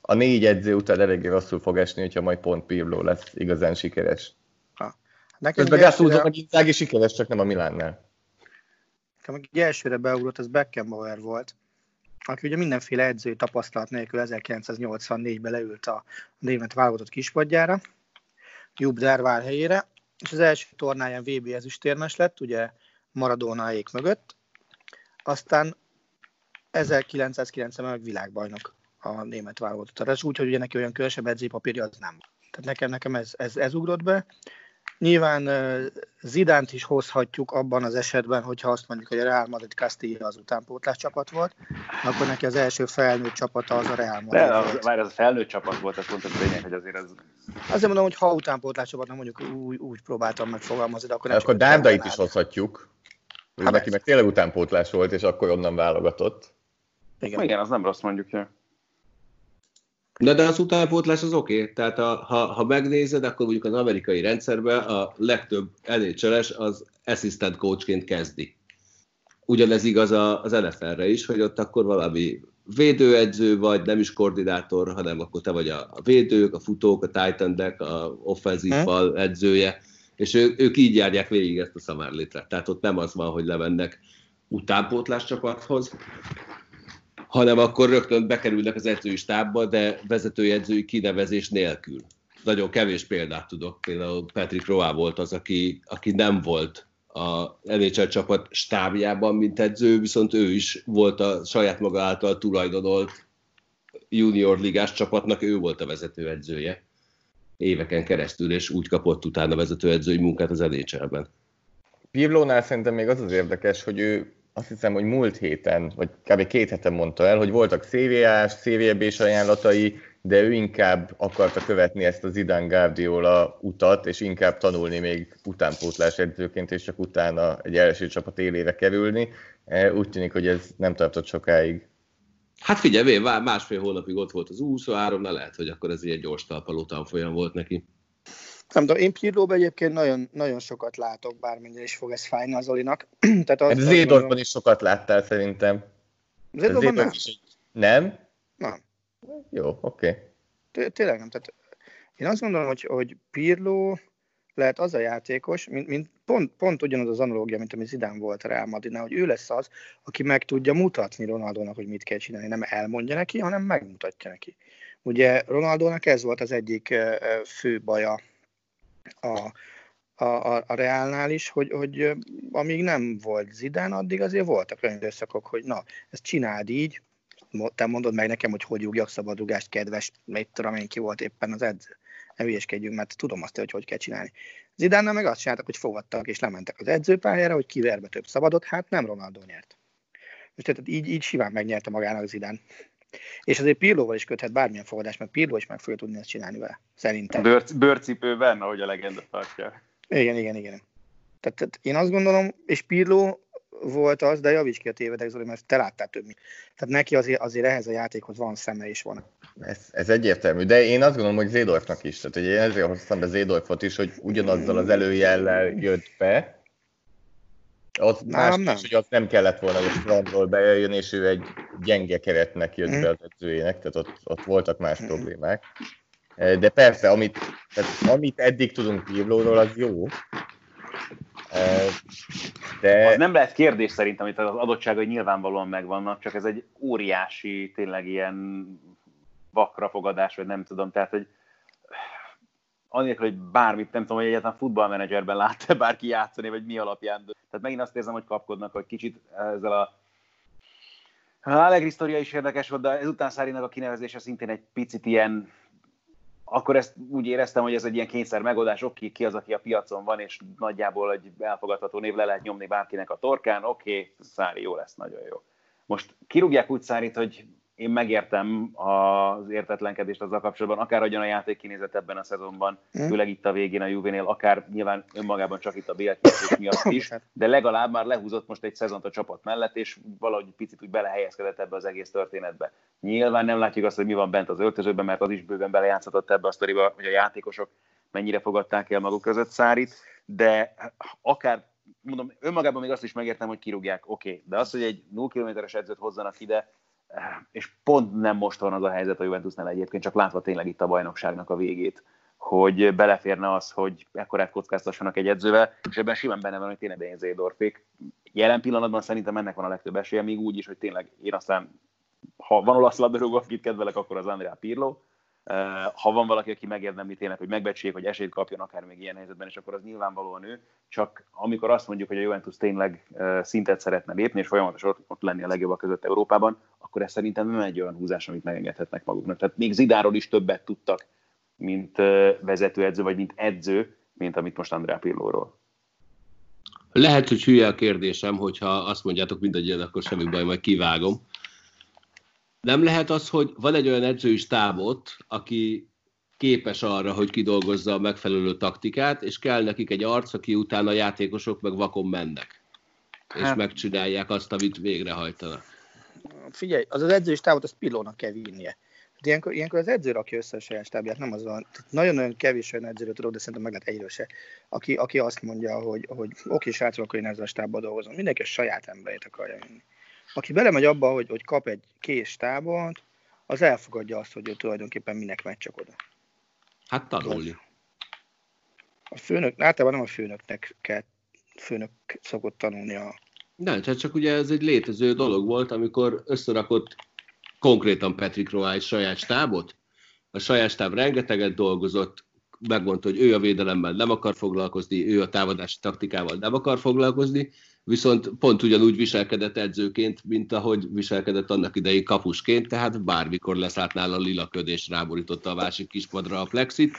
a négy edző után eléggé rosszul fog esni, hogyha majd pont Pirló lesz igazán sikeres. Ha. Nekem Közben Gattuso meg Inzaghi sikeres, csak nem a Milánnál nekem egy elsőre beugrott, az Beckenbauer volt, aki ugye mindenféle edzői tapasztalat nélkül 1984-ben leült a német válogatott kispadjára, Jupp Dervár helyére, és az első tornáján VB ezüstérmes lett, ugye Maradona mögött, aztán 1990-ben meg világbajnok a német válogatott. Ez úgy, hogy ugye neki olyan különösebb edzői papírja az nem. Tehát nekem, nekem ez, ez, ez ugrott be. Nyilván Zidánt is hozhatjuk abban az esetben, hogyha azt mondjuk, hogy a Real Madrid Castilla az utánpótlás csapat volt, akkor neki az első felnőtt csapata az a Real Madrid De, az a felnőtt csapat volt, azt mondtam lényeg, hogy azért az... Azért mondom, hogy ha utánpótlás csapat, nem mondjuk úgy, úgy próbáltam megfogalmazni, de akkor nem Akkor Dárdait is hozhatjuk. Hát neki meg tényleg utánpótlás volt, és akkor onnan válogatott. Igen, Igen az nem rossz mondjuk, ja. De, de az utánpótlás az oké. Okay. Tehát a, ha, ha megnézed, akkor mondjuk az amerikai rendszerben a legtöbb nhl az assistant coachként kezdi. Ugyanez igaz az NFL-re is, hogy ott akkor valami védőedző vagy, nem is koordinátor, hanem akkor te vagy a, a védők, a futók, a titan a offenzív fal edzője, és ő, ők így járják végig ezt a szamárlétre. Tehát ott nem az van, hogy levennek utánpótlás csapathoz, hanem akkor rögtön bekerülnek az edzői stábba, de vezetői edzői kinevezés nélkül. Nagyon kevés példát tudok, például Patrick Roa volt az, aki, aki nem volt a NHL csapat stábjában, mint edző, viszont ő is volt a saját maga által tulajdonolt junior ligás csapatnak, ő volt a vezetőedzője éveken keresztül, és úgy kapott utána vezetőedzői munkát az NHL-ben. Pirlónál szerintem még az az érdekes, hogy ő azt hiszem, hogy múlt héten, vagy kb. két heten mondta el, hogy voltak CVA-s, CVB-s ajánlatai, de ő inkább akarta követni ezt az Zidane Guardiola utat, és inkább tanulni még utánpótlás edzőként, és csak utána egy első csapat élére kerülni. E, úgy tűnik, hogy ez nem tartott sokáig. Hát figyelj, másfél hónapig ott volt az 23 na lehet, hogy akkor ez ilyen gyors talpaló tanfolyam volt neki. Nem tudom, én Pirlóban egyébként nagyon, nagyon sokat látok, bármennyire is fog ez fájni az Olinak. (clears throat) Tehát az, hát Zédorfban is sokat láttál szerintem. Zédorfban nem? Is egy... Nem? Nem. Jó, oké. Okay. Tényleg nem. Tehát én azt gondolom, hogy, hogy Pirló lehet az a játékos, mint, mint pont, pont ugyanaz az analógia, mint ami Zidane volt a Real Madridnál, hogy ő lesz az, aki meg tudja mutatni Ronaldónak, hogy mit kell csinálni. Nem elmondja neki, hanem megmutatja neki. Ugye Ronaldónak ez volt az egyik fő baja a, a, a, a Reálnál is, hogy, hogy amíg nem volt Zidán, addig azért voltak olyan időszakok, hogy na, ezt csináld így, te mondod meg nekem, hogy hogy rúgjak szabadrugást, kedves, mit tudom én, ki volt éppen az edző. Ne hülyeskedjünk, mert tudom azt, hogy hogy kell csinálni. Zidánnal meg azt csináltak, hogy fogadtak és lementek az edzőpályára, hogy kiverbe több szabadot, hát nem Ronaldo nyert. Most tehát így, így simán megnyerte magának Zidán. És azért Pirlóval is köthet bármilyen fogadás, mert Pirló is meg fogja tudni ezt csinálni vele, szerintem. Bőr, bőrcipőben, ahogy a legenda tartja. Igen, igen, igen. Tehát, tehát én azt gondolom, és Pirló volt az, de javíts ki a tévedek, Zoli, mert te láttál többit. Tehát neki azért, azért ehhez a játékhoz van szeme is van. Ez, ez egyértelmű, de én azt gondolom, hogy Zédorfnak is. Tehát hogy én ezért hoztam be Zédorfot is, hogy ugyanazzal az előjellel jött be, nem, más nem. Is, hogy ott nem kellett volna, hogy strandról bejöjjön, és ő egy gyenge keretnek jött mm. be az edzőjének, tehát ott, ott voltak más mm. problémák. E, de persze, amit, tehát amit eddig tudunk Pirlóról, az jó. E, de... Az nem lehet kérdés szerintem, amit az adottságai nyilvánvalóan megvannak, csak ez egy óriási, tényleg ilyen vakrafogadás, vagy nem tudom, tehát, hogy anélkül, hogy bármit, nem tudom, hogy egyáltalán futballmenedzserben lát bárki játszani, vagy mi alapján. Tehát megint azt érzem, hogy kapkodnak, hogy kicsit ezzel a Allegri sztoria is érdekes volt, de ezután Szárinak a kinevezése szintén egy picit ilyen, akkor ezt úgy éreztem, hogy ez egy ilyen kényszer megoldás, oké, ki az, aki a piacon van, és nagyjából egy elfogadható név le lehet nyomni bárkinek a torkán, oké, Szári jó lesz, nagyon jó. Most kirúgják úgy Szárit, hogy én megértem az értetlenkedést azzal kapcsolatban, akár adjon a játék kinézet ebben a szezonban, mm. főleg itt a végén a Juvénél, akár nyilván önmagában csak itt a bélkészítés miatt is, hát. de legalább már lehúzott most egy szezont a csapat mellett, és valahogy picit úgy belehelyezkedett ebbe az egész történetbe. Nyilván nem látjuk azt, hogy mi van bent az öltözőben, mert az is bőven belejátszhatott ebbe a sztoriba, hogy a játékosok mennyire fogadták el maguk között Szárit, de akár mondom, önmagában még azt is megértem, hogy kirúgják, oké, okay. de az, hogy egy 0 kilométeres edzőt hozzanak ide, és pont nem most van az a helyzet a Juventusnál egyébként, csak látva tényleg itt a bajnokságnak a végét, hogy beleférne az, hogy ekkorát kockáztassanak egy edzővel, és ebben simán benne van, hogy tényleg Dane Zédorfék. Jelen pillanatban szerintem ennek van a legtöbb esélye, még úgy is, hogy tényleg én aztán, ha van olasz labdarúgó, akit kedvelek, akkor az Andrea Pirlo, ha van valaki, aki megérdemli tényleg, hogy megbecsüljék, hogy esélyt kapjon akár még ilyen helyzetben, és akkor az nyilvánvalóan ő. Csak amikor azt mondjuk, hogy a Juventus tényleg szintet szeretne lépni, és folyamatosan ott lenni a legjobbak között Európában, akkor ez szerintem nem egy olyan húzás, amit megengedhetnek maguknak. Tehát még Zidáról is többet tudtak, mint vezetőedző, vagy mint edző, mint amit most Andrea Pirlóról. Lehet, hogy hülye a kérdésem, hogyha azt mondjátok mindegyen, akkor semmi baj, majd kivágom nem lehet az, hogy van egy olyan edzői stábot, aki képes arra, hogy kidolgozza a megfelelő taktikát, és kell nekik egy arc, aki utána a játékosok meg vakon mennek. Hát, és megcsinálják azt, amit végrehajtanak. Figyelj, az az edzői stábot, azt Pillónak kell vinnie. Hát ilyenkor, ilyenkor az edző rakja össze a saját stábját, nem az van. Nagyon-nagyon kevés olyan edzőről tudok, de szerintem meg lehet egyről se, aki, aki azt mondja, hogy, hogy oké, srácok, akkor én ezzel a stábban dolgozom. Mindenki a saját emberét akarja vinni aki belemegy abba, hogy, hogy kap egy kés tábort, az elfogadja azt, hogy ő tulajdonképpen minek megy csak oda. Hát tanulni. A főnök, általában nem a főnöknek kell, főnök szokott tanulni a... Nem, tehát csak ugye ez egy létező dolog volt, amikor összerakott konkrétan Patrick Roy egy saját stábot, a saját stáb rengeteget dolgozott, megmondta, hogy ő a védelemmel nem akar foglalkozni, ő a támadási taktikával nem akar foglalkozni, viszont pont ugyanúgy viselkedett edzőként, mint ahogy viselkedett annak idején kapusként, tehát bármikor leszállt nála a lilaköd és ráborította a másik kispadra a plexit,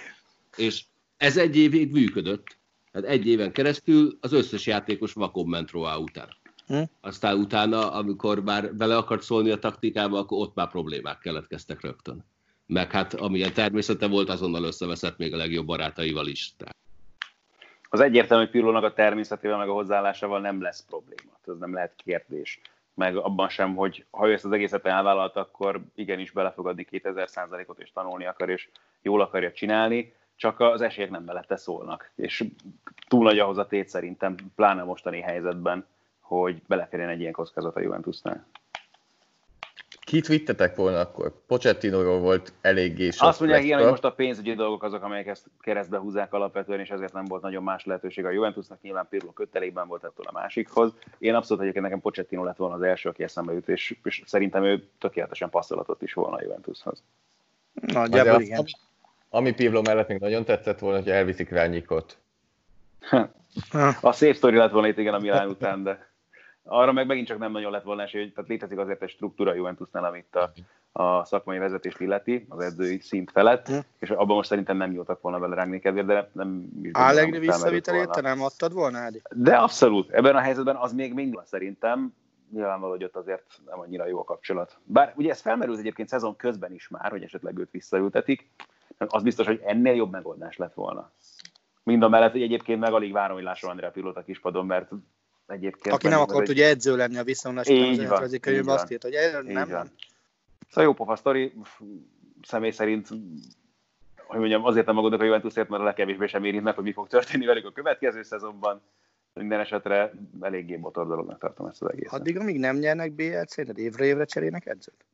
és ez egy évig működött. Hát egy éven keresztül az összes játékos vakon ment Roa után. Hm? Aztán utána, amikor már bele akart szólni a taktikába, akkor ott már problémák keletkeztek rögtön. Meg hát amilyen természete volt, azonnal összeveszett még a legjobb barátaival is. Tehát az egyértelmű, hogy Pirlónak a természetével, meg a hozzáállásával nem lesz probléma. Ez nem lehet kérdés. Meg abban sem, hogy ha ő ezt az egészet elvállalt, akkor igenis bele fog adni 2000 ot és tanulni akar, és jól akarja csinálni, csak az esélyek nem mellette szólnak. És túl nagy ahhoz a tét szerintem, pláne mostani helyzetben, hogy beleférjen egy ilyen kockázat a Juventusnál. Kit vittetek volna akkor? Pochettinóról volt eléggé sok Azt mondják, igen, hogy most a pénzügyi dolgok azok, amelyek ezt keresztbe húzzák alapvetően, és ezért nem volt nagyon más lehetőség a Juventusnak. Nyilván Pirlo kötelékben volt ettől a másikhoz. Én abszolút egyébként nekem Pochettino lett volna az első, aki eszembe jut, és, és szerintem ő tökéletesen passzolatot is volna a Juventushoz. Nagyjából igen. Ami, ami Pirlo mellett még nagyon tetszett volna, hogy elviszik Rányikot. (laughs) a szép sztori lett volna itt igen a Milán után, de arra meg megint csak nem nagyon lett volna esély, tehát létezik azért egy struktúra Juventusnál, amit a, a szakmai vezetést illeti, az edzői szint felett, hm. és abban most szerintem nem jutottak volna bele rágni kedvéért, de nem is Allegri visszavitelét te nem adtad volna, Ádi? De abszolút. Ebben a helyzetben az még mindig szerintem. Nyilvánvaló, hogy ott azért nem annyira jó a kapcsolat. Bár ugye ez felmerült egyébként szezon közben is már, hogy esetleg őt visszaültetik, az biztos, hogy ennél jobb megoldás lett volna. Mind a mellett, hogy egyébként meg alig várom, hogy lássam Andrea Pilóta kispadon, mert egyébként. Aki nem akart egy... ugye edző lenni a után az könyvben azt írt, hogy nem, nem. Szóval jó pofa sztori, személy szerint hogy mondjam, azért nem aggódok a Juventusért, mert a legkevésbé sem érint meg, hogy mi fog történni velük a következő szezonban. Minden esetre eléggé motor dolognak tartom ezt az egészet. Addig, amíg nem nyernek BL-t, szerinted évre évre cserélnek edzőt?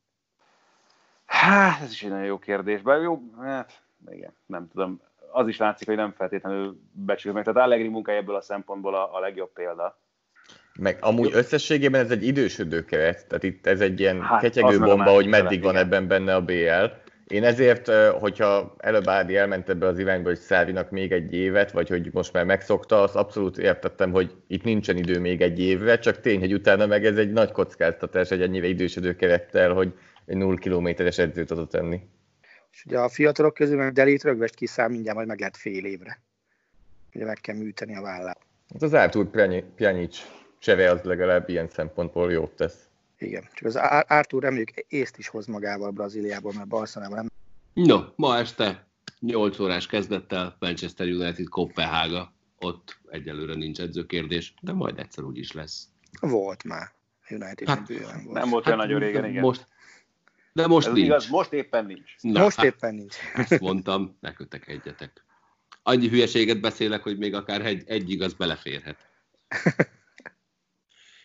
Hát, ez is egy nagyon jó kérdés. Bár jó, hát, igen, nem tudom. Az is látszik, hogy nem feltétlenül becsülik meg. Tehát Allegri munkája ebből a szempontból a, a legjobb példa. Meg amúgy összességében ez egy idősödő keret, tehát itt ez egy ilyen hát, ketyegő bomba, hogy meddig van igen. ebben benne a BL. Én ezért, hogyha előbb Ádi elment ebbe az irányba, hogy Szávinak még egy évet, vagy hogy most már megszokta, azt abszolút értettem, hogy itt nincsen idő még egy évre, csak tény, hogy utána meg ez egy nagy kockáztatás egy ennyire idősödő kerettel, hogy egy 0 kilométeres edzőt adott tenni. És ugye a fiatalok közül meg Delit rögvest kiszáll, mindjárt majd meg lehet fél évre. Ugye meg kell műteni a vállát. Hát az Artur Pjanic Cseve az legalább ilyen szempontból jót tesz. Igen, csak az Artur emlék észt is hoz magával Brazíliából, mert Barcelonában nem. No, ma este 8 órás kezdettel Manchester United Kopenhága. Ott egyelőre nincs edzőkérdés, de majd egyszer úgy is lesz. Volt már. United hát, volt. Nem volt olyan hát, nagyon régen, igen. Most, de most Ez nincs. Igaz, most éppen nincs. Na, most hát, éppen nincs. Ezt mondtam, ne kötek egyetek. Annyi hülyeséget beszélek, hogy még akár egy, egy igaz beleférhet. (laughs)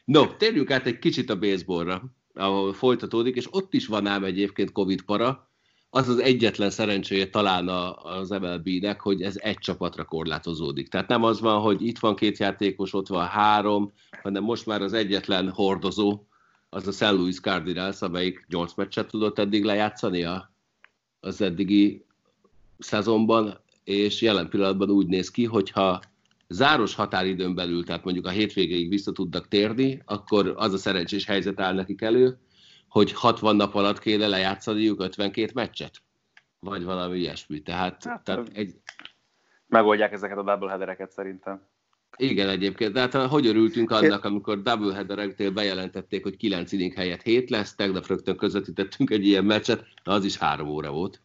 No, térjünk át egy kicsit a baseballra, ahol folytatódik, és ott is van ám egyébként Covid para. Az az egyetlen szerencséje talán az MLB-nek, hogy ez egy csapatra korlátozódik. Tehát nem az van, hogy itt van két játékos, ott van három, hanem most már az egyetlen hordozó, az a St. Louis Cardinals, amelyik 8 meccset tudott eddig lejátszani az eddigi szezonban, és jelen pillanatban úgy néz ki, hogyha záros határidőn belül, tehát mondjuk a hétvégéig vissza tudnak térni, akkor az a szerencsés helyzet áll nekik elő, hogy 60 nap alatt kéne lejátszaniuk 52 meccset, vagy valami ilyesmi. Tehát, hát, tehát egy... Megoldják ezeket a doubleheadereket szerintem. Igen, egyébként. De hát hogy örültünk annak, amikor doubleheadereknél bejelentették, hogy 9 inning helyett 7 lesz, tegnap rögtön közvetítettünk egy ilyen meccset, az is három óra volt.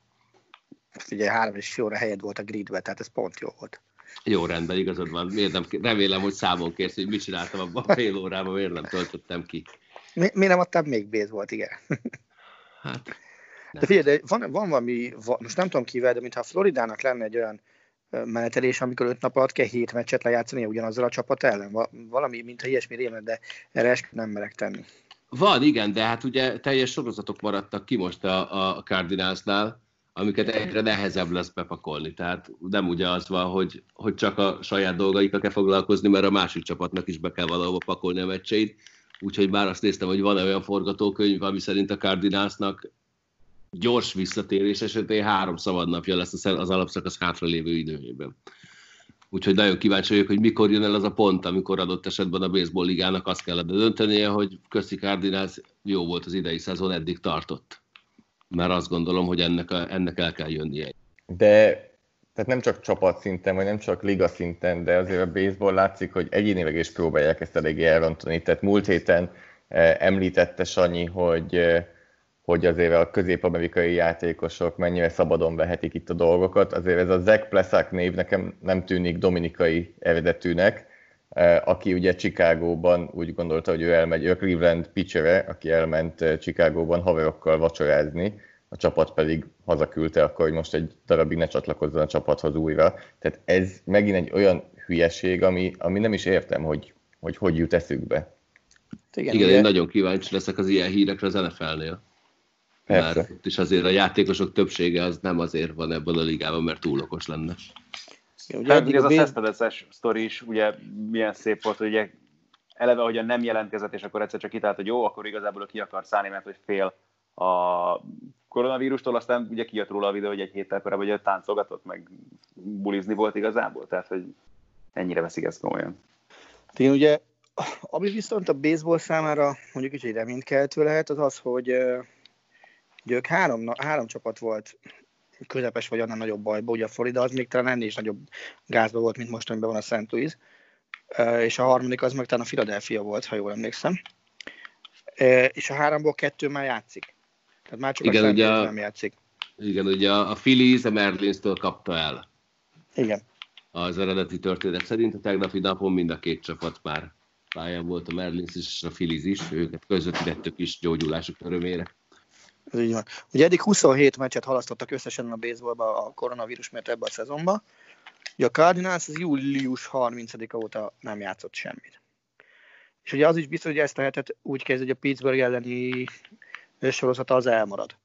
Ugye három és óra helyett volt a gridbe, tehát ez pont jó volt. Jó, rendben, igazad van. Miért nem, remélem, hogy számon kérsz, hogy mit csináltam abban a fél órában, miért nem töltöttem ki. Mi, mi nem adtam még béz volt, igen. Hát, de figyelj, de van, van valami, most nem tudom kivel, de mintha a Floridának lenne egy olyan menetelés, amikor öt nap alatt kell hét meccset lejátszani ugyanazzal a csapat ellen. Valami, mintha ilyesmi rémlet, de erre nem merek tenni. Van, igen, de hát ugye teljes sorozatok maradtak ki most a, a Cardinalsnál, amiket egyre nehezebb lesz bepakolni. Tehát nem ugye az van, hogy, hogy csak a saját dolgaikra kell foglalkozni, mert a másik csapatnak is be kell valahova pakolni a meccseit. Úgyhogy már azt néztem, hogy van-e olyan forgatókönyv, ami szerint a Cardinalsnak gyors visszatérés esetén három szabadnapja lesz az alapszakasz hátralévő időjében. Úgyhogy nagyon kíváncsi vagyok, hogy mikor jön el az a pont, amikor adott esetben a baseball ligának azt kellene döntenie, hogy Köszi Cardinals jó volt az idei szezon, eddig tartott. Mert azt gondolom, hogy ennek, a, ennek el kell jönnie. De tehát nem csak csapatszinten, vagy nem csak liga szinten, de azért a baseball látszik, hogy egyénileg is próbálják ezt eléggé elrontani. Tehát múlt héten eh, említette Sanyi, hogy eh, hogy azért a közép-amerikai játékosok mennyire szabadon vehetik itt a dolgokat. Azért ez a Zach Plesak név nekem nem tűnik dominikai eredetűnek, aki ugye Chicagóban úgy gondolta, hogy ő elmegy, ő Cleveland pitchere, aki elment eh, Chicagóban haverokkal vacsorázni, a csapat pedig hazaküldte akkor, hogy most egy darabig ne csatlakozzon a csapathoz újra. Tehát ez megint egy olyan hülyeség, ami, ami nem is értem, hogy hogy, hogy jut eszükbe. Igen, Igen én nagyon kíváncsi leszek az ilyen hírekre az NFL-nél. Persze. Mert ott is azért a játékosok többsége az nem azért van ebben a ligában, mert túl okos lenne. Ja, ugye hát, ez a Cespedes sztori is ugye milyen szép volt, hogy ugye eleve, hogy nem jelentkezett, és akkor egyszer csak kitalált, hogy jó, akkor igazából ki akar szállni, mert hogy fél a koronavírustól, aztán ugye kijött róla a videó, hogy egy héttel korábban hogy táncolgatott, meg bulizni volt igazából, tehát hogy ennyire veszik ezt komolyan. Én ugye, ami viszont a baseball számára mondjuk egy reménykeltő lehet, az az, hogy Ugye ők három, három csapat volt közepes vagy annál nagyobb bajba, ugye a Florida az még talán ennél is nagyobb gázba volt, mint most, amiben van a St. Louis, és a harmadik az meg talán a Philadelphia volt, ha jól emlékszem. És a háromból kettő már játszik. Tehát már csak igen, a ugye a, nem játszik. Igen, ugye a Phillies a Merlins-től kapta el. Igen. Az eredeti történet szerint a tegnapi napon mind a két csapat már pályán volt, a Merlins és a Phillies is, őket közvetítettük is gyógyulásuk örömére. Ez így van. Ugye eddig 27 meccset halasztottak összesen a baseballba a koronavírus miatt ebbe a szezonba. Ugye a Cardinals az július 30-a óta nem játszott semmit. És ugye az is biztos, hogy ezt a hetet úgy kezd, hogy a Pittsburgh elleni sorozata az elmarad.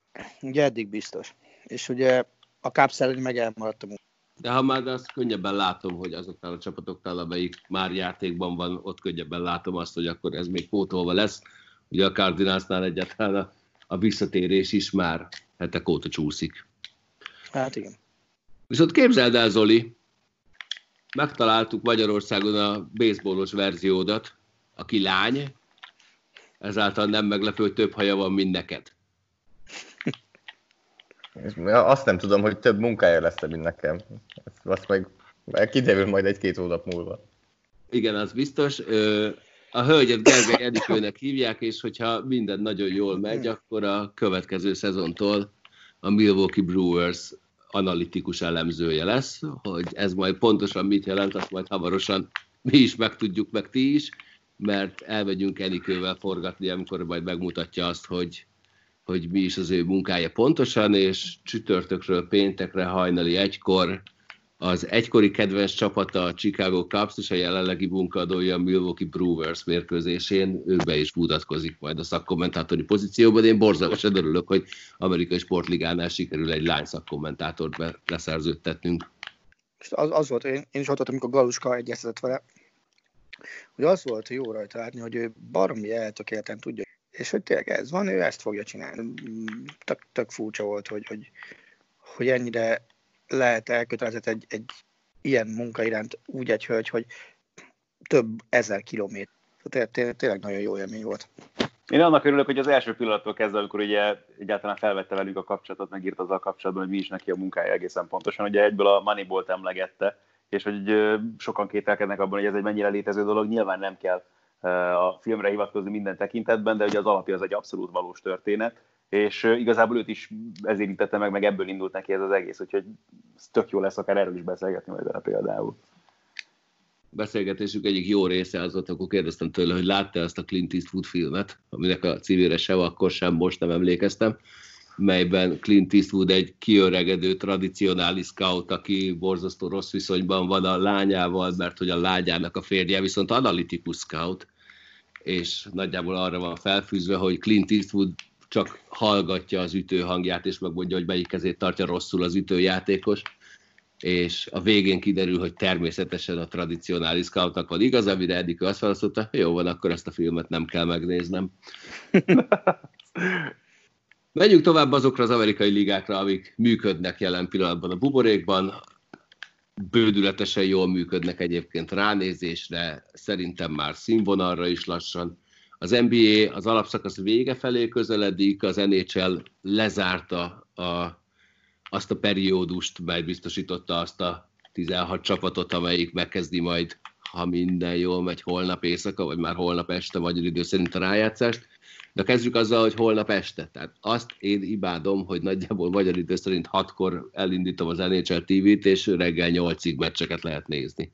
Ugye eddig biztos. És ugye a Cubs elleni meg elmaradt. De ha már azt könnyebben látom, hogy azoknál a csapatoknál, amelyik már játékban van, ott könnyebben látom azt, hogy akkor ez még pótolva lesz. Ugye a Cardinalsnál egyáltalán a a visszatérés is már hetek óta csúszik. Hát igen. Viszont képzeld el, Zoli, megtaláltuk Magyarországon a baseballos verziódat, aki lány, ezáltal nem meglepő, hogy több haja van, mint neked. (laughs) Azt nem tudom, hogy több munkája lesz mint nekem. Azt meg kiderül majd egy-két hónap múlva. Igen, az biztos a hölgyet Gergely (laughs) Enikőnek hívják, és hogyha minden nagyon jól megy, akkor a következő szezontól a Milwaukee Brewers analitikus elemzője lesz, hogy ez majd pontosan mit jelent, azt majd hamarosan mi is megtudjuk, meg ti is, mert elmegyünk Enikővel forgatni, amikor majd megmutatja azt, hogy, hogy mi is az ő munkája pontosan, és csütörtökről péntekre hajnali egykor az egykori kedvenc csapata a Chicago Cubs és a jelenlegi munkadója a Milwaukee Brewers mérkőzésén, ő be is mutatkozik majd a szakkommentátori pozícióban. Én borzalmasan örülök, hogy amerikai sportligánál sikerül egy lány szakkommentátort be, leszerződtetnünk. Az, az volt, én, én is ott amikor Galuska egyeztetett vele, hogy az volt jó rajta látni, hogy ő baromi eltökéleten tudja, és hogy tényleg ez van, ő ezt fogja csinálni. Tök, tök furcsa volt, hogy, hogy, hogy ennyire lehet elkötelezett egy, egy ilyen munka iránt úgy egy hölgy, hogy több ezer kilométer. Tényleg, tényleg, nagyon jó élmény volt. Én annak örülök, hogy az első pillanattól kezdve, amikor ugye egyáltalán felvette velük a kapcsolatot, megírt azzal kapcsolatban, hogy mi is neki a munkája egészen pontosan. Ugye egyből a Moneyball-t emlegette, és hogy sokan kételkednek abban, hogy ez egy mennyire létező dolog. Nyilván nem kell a filmre hivatkozni minden tekintetben, de ugye az alapja az egy abszolút valós történet, és igazából őt is ez érintette meg, meg ebből indult neki ez az egész, úgyhogy ez tök jó lesz akár erről is beszélgetni majd vele például. Beszélgetésük egyik jó része az volt, akkor kérdeztem tőle, hogy látta ezt a Clint Eastwood filmet, aminek a címére sem akkor sem most nem emlékeztem, melyben Clint Eastwood egy kiöregedő, tradicionális scout, aki borzasztó rossz viszonyban van a lányával, mert hogy a lányának a férje viszont analitikus scout, és nagyjából arra van felfűzve, hogy Clint Eastwood csak hallgatja az ütő hangját, és megmondja, hogy melyik kezét tartja rosszul az ütőjátékos, és a végén kiderül, hogy természetesen a tradicionális scoutnak van igaz, amire eddig azt válaszolta, jó van, akkor ezt a filmet nem kell megnéznem. (laughs) Menjünk tovább azokra az amerikai ligákra, amik működnek jelen pillanatban a buborékban. Bődületesen jól működnek egyébként ránézésre, szerintem már színvonalra is lassan. Az NBA az alapszakasz vége felé közeledik, az NHL lezárta a, azt a periódust, mely biztosította azt a 16 csapatot, amelyik megkezdi majd, ha minden jól megy, holnap éjszaka, vagy már holnap este magyar idő szerint a rájátszást. De kezdjük azzal, hogy holnap este. Tehát azt én imádom, hogy nagyjából magyar idő szerint hatkor elindítom az NHL TV-t, és reggel nyolcig meccseket lehet nézni.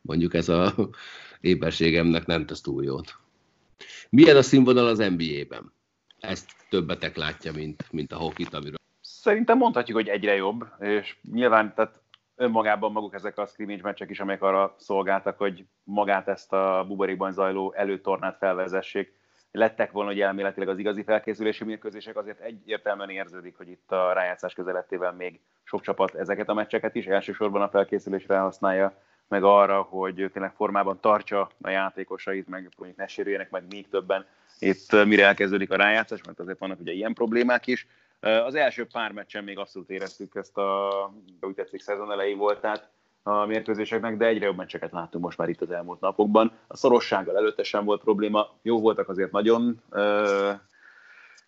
Mondjuk ez a éberségemnek nem tesz túl jót. Milyen a színvonal az NBA-ben? Ezt többetek látja, mint, mint a hokit, amiről. Szerintem mondhatjuk, hogy egyre jobb, és nyilván tehát önmagában maguk ezek a scrimmage meccsek is, amelyek arra szolgáltak, hogy magát ezt a buborékban zajló előtornát felvezessék. Lettek volna, hogy elméletileg az igazi felkészülési mérkőzések, azért egyértelműen érződik, hogy itt a rájátszás közelettével még sok csapat ezeket a meccseket is elsősorban a felkészülésre használja, meg arra, hogy tényleg formában tartsa a játékosait, meg mondjuk ne sérüljenek meg még többen itt mire elkezdődik a rájátszás, mert azért vannak ugye ilyen problémák is. Az első pár meccsen még abszolút éreztük ezt a, úgy tetszik, szezon elejé volt, tehát a mérkőzéseknek, de egyre jobb meccseket láttunk most már itt az elmúlt napokban. A szorossággal előtte sem volt probléma, jó voltak azért nagyon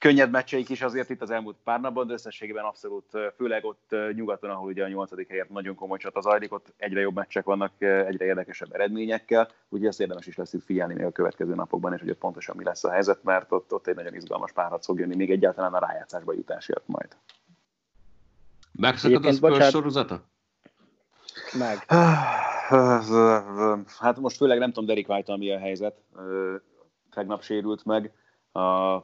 könnyed meccseik is azért itt az elmúlt pár napban, de összességében abszolút, főleg ott nyugaton, ahol ugye a nyolcadik helyért nagyon komoly csata zajlik, ott egyre jobb meccsek vannak, egyre érdekesebb eredményekkel, úgyhogy ezt érdemes is lesz itt figyelni még a következő napokban, és hogy ott pontosan mi lesz a helyzet, mert ott, ott egy nagyon izgalmas párharc fog jönni, még egyáltalán a rájátszásba jutásért majd. Megszakad a Spurs sorozata? Meg. (sighs) Hát most főleg nem tudom Derek white mi a helyzet. Tegnap sérült meg. A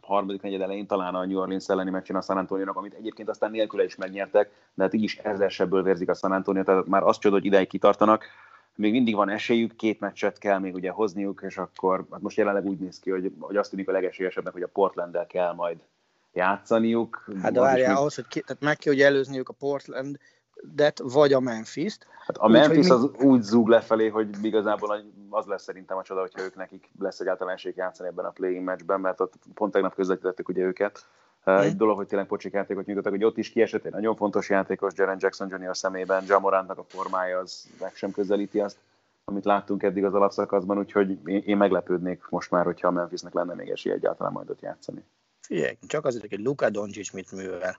harmadik negyed elején talán a New Orleans elleni meccsen a San antonio amit egyébként aztán nélküle is megnyertek, de hát így is ezersebből vérzik a San Antonio, tehát már azt csoda, hogy ideig kitartanak. Még mindig van esélyük, két meccset kell még ugye hozniuk, és akkor hát most jelenleg úgy néz ki, hogy, hogy azt tűnik a legesélyesebbnek, hogy a portland kell majd játszaniuk. Hát de várjál, ahhoz, hogy ki, tehát meg kell, hogy előzniük a Portland, det vagy a Memphis-t. Hát a Memphis az mi... úgy zúg lefelé, hogy igazából az lesz szerintem a csoda, hogyha ők nekik lesz egyáltalán esély játszani ebben a playing matchben, mert ott pont tegnap közvetítettük ugye őket. Hmm. Egy dolog, hogy tényleg pocsik játékot nyújtottak, hogy ott is kiesett egy nagyon fontos játékos Jaren Jackson Jr. szemében, Jamorantnak a formája az meg sem közelíti azt, amit láttunk eddig az alapszakaszban, úgyhogy én, én meglepődnék most már, hogyha a Memphisnek lenne még esély egyáltalán majd ott játszani. Figyelj, csak azért, hogy Luka Doncic mit művel.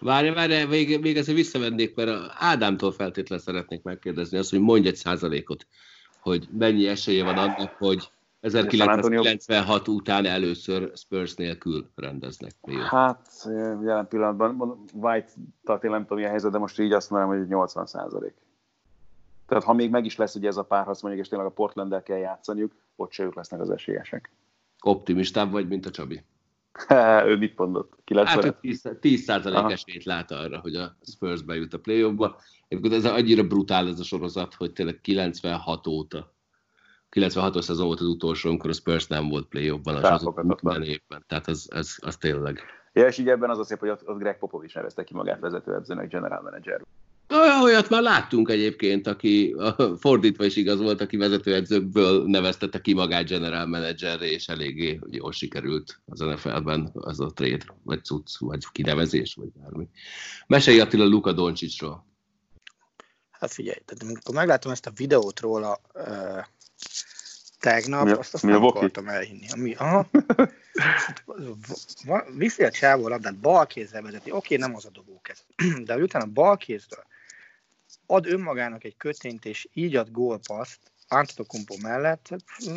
Várj, várj, még, még ezért visszavennék, mert Ádámtól feltétlenül szeretnék megkérdezni azt, hogy mondj egy százalékot, hogy mennyi esélye van annak, hogy 1996 után először Spurs nélkül rendeznek. Hát jelen pillanatban White-tal én nem tudom, milyen helyzet, de most így azt mondom, hogy 80 százalék. Tehát ha még meg is lesz ugye ez a párharc mondjuk, és tényleg a portland kell játszaniuk, ott se ők lesznek az esélyesek. Optimistább vagy, mint a Csabi? (laughs) ő mit mondott? 90? Hát 10, 10 esélyt lát arra, hogy a Spurs bejut a play ba Egyébként ez annyira brutál ez a sorozat, hogy tényleg 96 óta 96-os szezon volt az utolsó, amikor a Spurs nem volt play-offban, az az évben. Tehát az, az, az tényleg. Ja, és így ebben az a szép, hogy ott, ott Greg Popovich nevezte ki magát vezetőedzőnek, general manager. Olyat már láttunk egyébként, aki fordítva is igaz volt, aki vezetőedzőkből neveztette ki magát general managerre, és eléggé jól sikerült az NFL-ben az a trade, vagy cucc, vagy kinevezés, vagy bármi. Mesélj Attila Luka Doncsicsról. Hát figyelj, tehát amikor meglátom ezt a videót róla uh, tegnap, mi, azt, azt mi nem akartam elhinni. Ami, aha. Viszi a csávó a labdát, bal kézzel vezeti, oké, nem az a dobókez, (clears throat) de utána bal kézről ad önmagának egy kötényt, és így ad gólpaszt Antetokumpo mellett,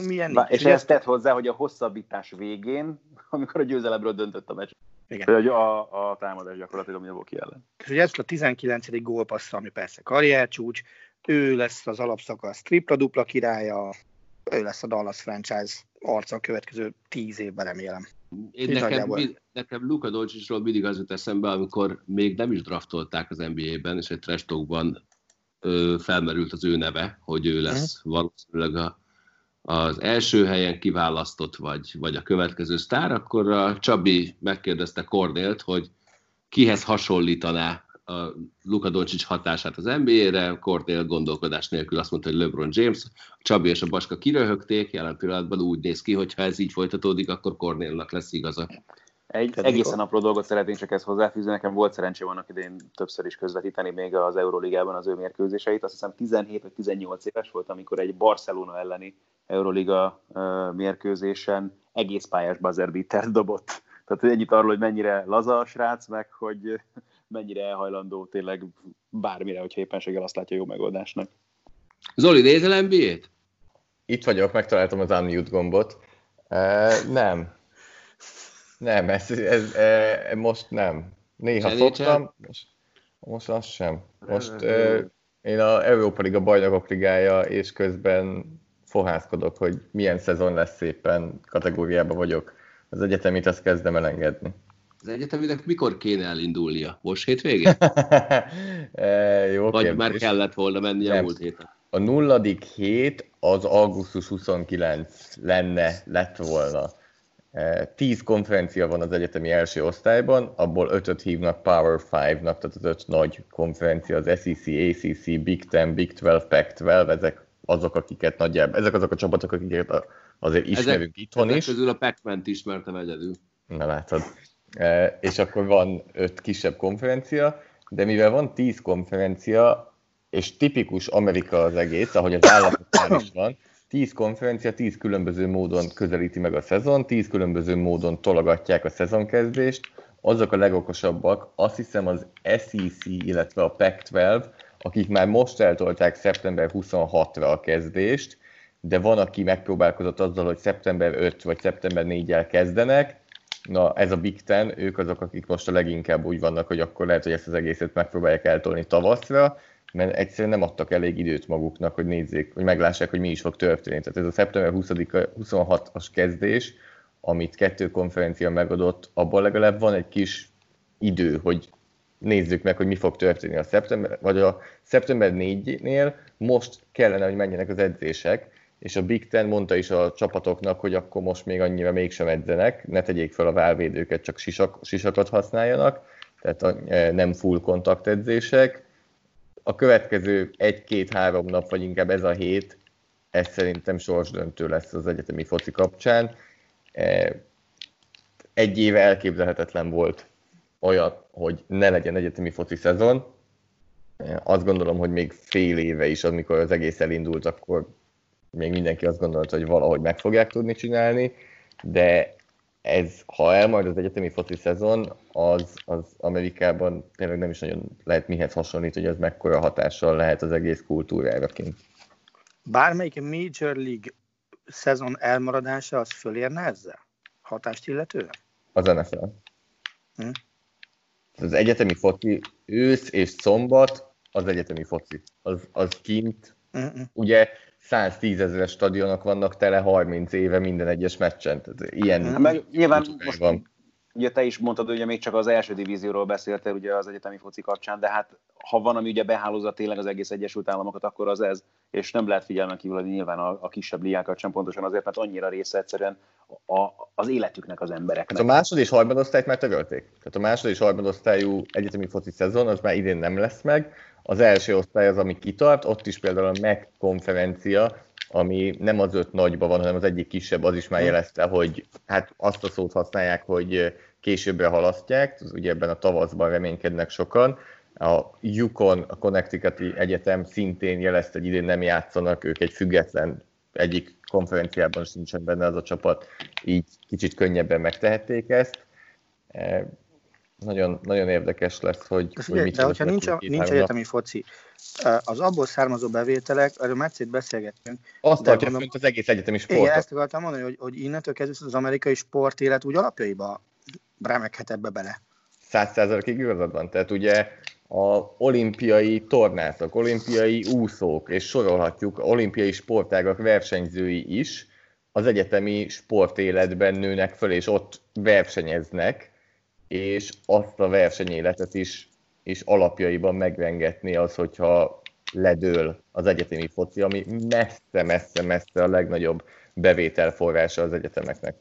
milyen Bá, És ezt tett hozzá, hogy a hosszabbítás végén, (laughs) amikor a győzelemről döntött a meccs, igen. Hogy a, a támadás gyakorlatilag Milwaukee ellen. És ugye ez a 19. gólpassz, ami persze karriercsúcs, ő lesz az alapszakasz tripla-dupla királya, ő lesz a Dallas franchise arca a következő tíz évben remélem. Én nekem, nekem Luka Dolcsisról mindig az jut eszembe, amikor még nem is draftolták az NBA-ben, és egy trash talkban ö, felmerült az ő neve, hogy ő lesz uh-huh. valószínűleg a, az első helyen kiválasztott, vagy, vagy a következő sztár, akkor a Csabi megkérdezte Kornélt, hogy kihez hasonlítaná a Luka Doncic hatását az NBA-re, Kornél gondolkodás nélkül azt mondta, hogy LeBron James, a Csabi és a Baska kiröhögték, jelen pillanatban úgy néz ki, hogy ha ez így folytatódik, akkor Kornélnak lesz igaza. Egy Federico? egészen apró dolgot szeretnék csak ezt hozzáfűzni. Nekem volt szerencsém annak idén többször is közvetíteni még az Euróligában az ő mérkőzéseit. Azt hiszem 17 vagy 18 éves volt, amikor egy Barcelona elleni Euroliga mérkőzésen egész pályás buzzer dobott. Tehát ennyit arról, hogy mennyire laza a srác, meg hogy mennyire elhajlandó tényleg bármire, hogyha éppenséggel azt látja jó megoldásnak. Zoli, nézel NBA-t? Itt vagyok, megtaláltam az unmute gombot. Uh, nem. Nem, ez, ez, ez, most nem. Néha Cserécsel? szoktam, most, az sem. Most uh, én a Európa Liga bajnokok ligája, és közben fohászkodok, hogy milyen szezon lesz szépen kategóriában vagyok. Az egyetemit azt kezdem elengedni. Az egyeteminek mikor kéne elindulnia? Most hétvégén? (laughs) e, jó Vagy kérdés. már kellett volna menni a múlt héten? A nulladik hét az augusztus 29 lenne, lett volna. E, Tíz konferencia van az egyetemi első osztályban, abból ötöt hívnak Power 5-nak, tehát az öt nagy konferencia, az SEC, ACC, Big Ten, Big 12, Pac-12, ezek azok, akiket nagyjából, ezek azok a csapatok, akiket azért ismerünk itthon ezek is. közül a pac ismertem egyedül. Na látod. E, és akkor van öt kisebb konferencia, de mivel van tíz konferencia, és tipikus Amerika az egész, ahogy az államoknál is van, tíz konferencia, tíz különböző módon közelíti meg a szezon, tíz különböző módon tologatják a szezonkezdést, azok a legokosabbak, azt hiszem az SEC, illetve a Pac-12, akik már most eltolták szeptember 26-ra a kezdést, de van, aki megpróbálkozott azzal, hogy szeptember 5 vagy szeptember 4-jel kezdenek, Na, ez a Big Ten, ők azok, akik most a leginkább úgy vannak, hogy akkor lehet, hogy ezt az egészet megpróbálják eltolni tavaszra, mert egyszerűen nem adtak elég időt maguknak, hogy nézzék, hogy meglássák, hogy mi is fog történni. Tehát ez a szeptember 20 26-as kezdés, amit kettő konferencia megadott, abban legalább van egy kis idő, hogy nézzük meg, hogy mi fog történni a szeptember, vagy a szeptember 4-nél most kellene, hogy menjenek az edzések, és a Big Ten mondta is a csapatoknak, hogy akkor most még annyira mégsem edzenek, ne tegyék fel a válvédőket, csak sisak, sisakat használjanak, tehát a, e, nem full kontakt edzések. A következő egy-két-három nap, vagy inkább ez a hét, ez szerintem sorsdöntő lesz az egyetemi foci kapcsán. E, Egy éve elképzelhetetlen volt olyan, hogy ne legyen egyetemi foci szezon. E, Azt gondolom, hogy még fél éve is, amikor az egész elindult, akkor még mindenki azt gondolta, hogy valahogy meg fogják tudni csinálni, de ez, ha elmard az egyetemi foci szezon, az, az Amerikában tényleg nem is nagyon lehet mihez hasonlít, hogy az mekkora hatással lehet az egész kultúrára kint. Bármelyik Major League szezon elmaradása, az fölérne ezzel? Hatást illetően? Az NFL. Hm. Az egyetemi foci ősz és szombat az egyetemi foci. Az, az kint, Mm-mm. ugye 110 ezeres stadionok vannak tele 30 éve minden egyes meccsen. Tehát ilyen Hát Meg nyilván most van. ugye te is mondtad, hogy még csak az első divízióról beszéltél ugye az egyetemi foci kapcsán, de hát ha van, ami ugye behálózza tényleg az egész Egyesült Államokat, akkor az ez, és nem lehet figyelmen kívül nyilván a, a kisebb ligákat sem pontosan azért, mert annyira része egyszerűen a, az életüknek az embereknek. Hát a másod és harmadosztályt már törölték. Tehát a másod és harmadosztályú egyetemi foci szezon az már idén nem lesz meg. Az első osztály az, ami kitart, ott is például a MEC konferencia, ami nem az öt nagyba van, hanem az egyik kisebb, az is már jelezte, hogy hát azt a szót használják, hogy későbbre halasztják, ugye ebben a tavaszban reménykednek sokan. A Yukon, a Connecticuti Egyetem szintén jelezte, hogy idén nem játszanak, ők egy független egyik konferenciában sincsen benne az a csapat, így kicsit könnyebben megtehették ezt. Nagyon, nagyon érdekes lesz, hogy, De, hogy mit de hogyha nincs, a, nincs egyetemi foci, az abból származó bevételek, erről már egyszer beszélgettünk. Azt tartja fönt az egész egyetemi Igen, sportot. ezt akartam mondani, hogy, hogy innentől kezdve az amerikai sportélet úgy alapjaiba remekhet ebbe bele. száz százalékig igazad van. Tehát ugye a olimpiai tornászok, olimpiai úszók, és sorolhatjuk, olimpiai sportágak versenyzői is az egyetemi sportéletben nőnek föl, és ott versenyeznek, és azt a versenyéletet is, is alapjaiban megrengetni az, hogyha ledől az egyetemi foci, ami messze-messze-messze a legnagyobb bevételforrása az egyetemeknek.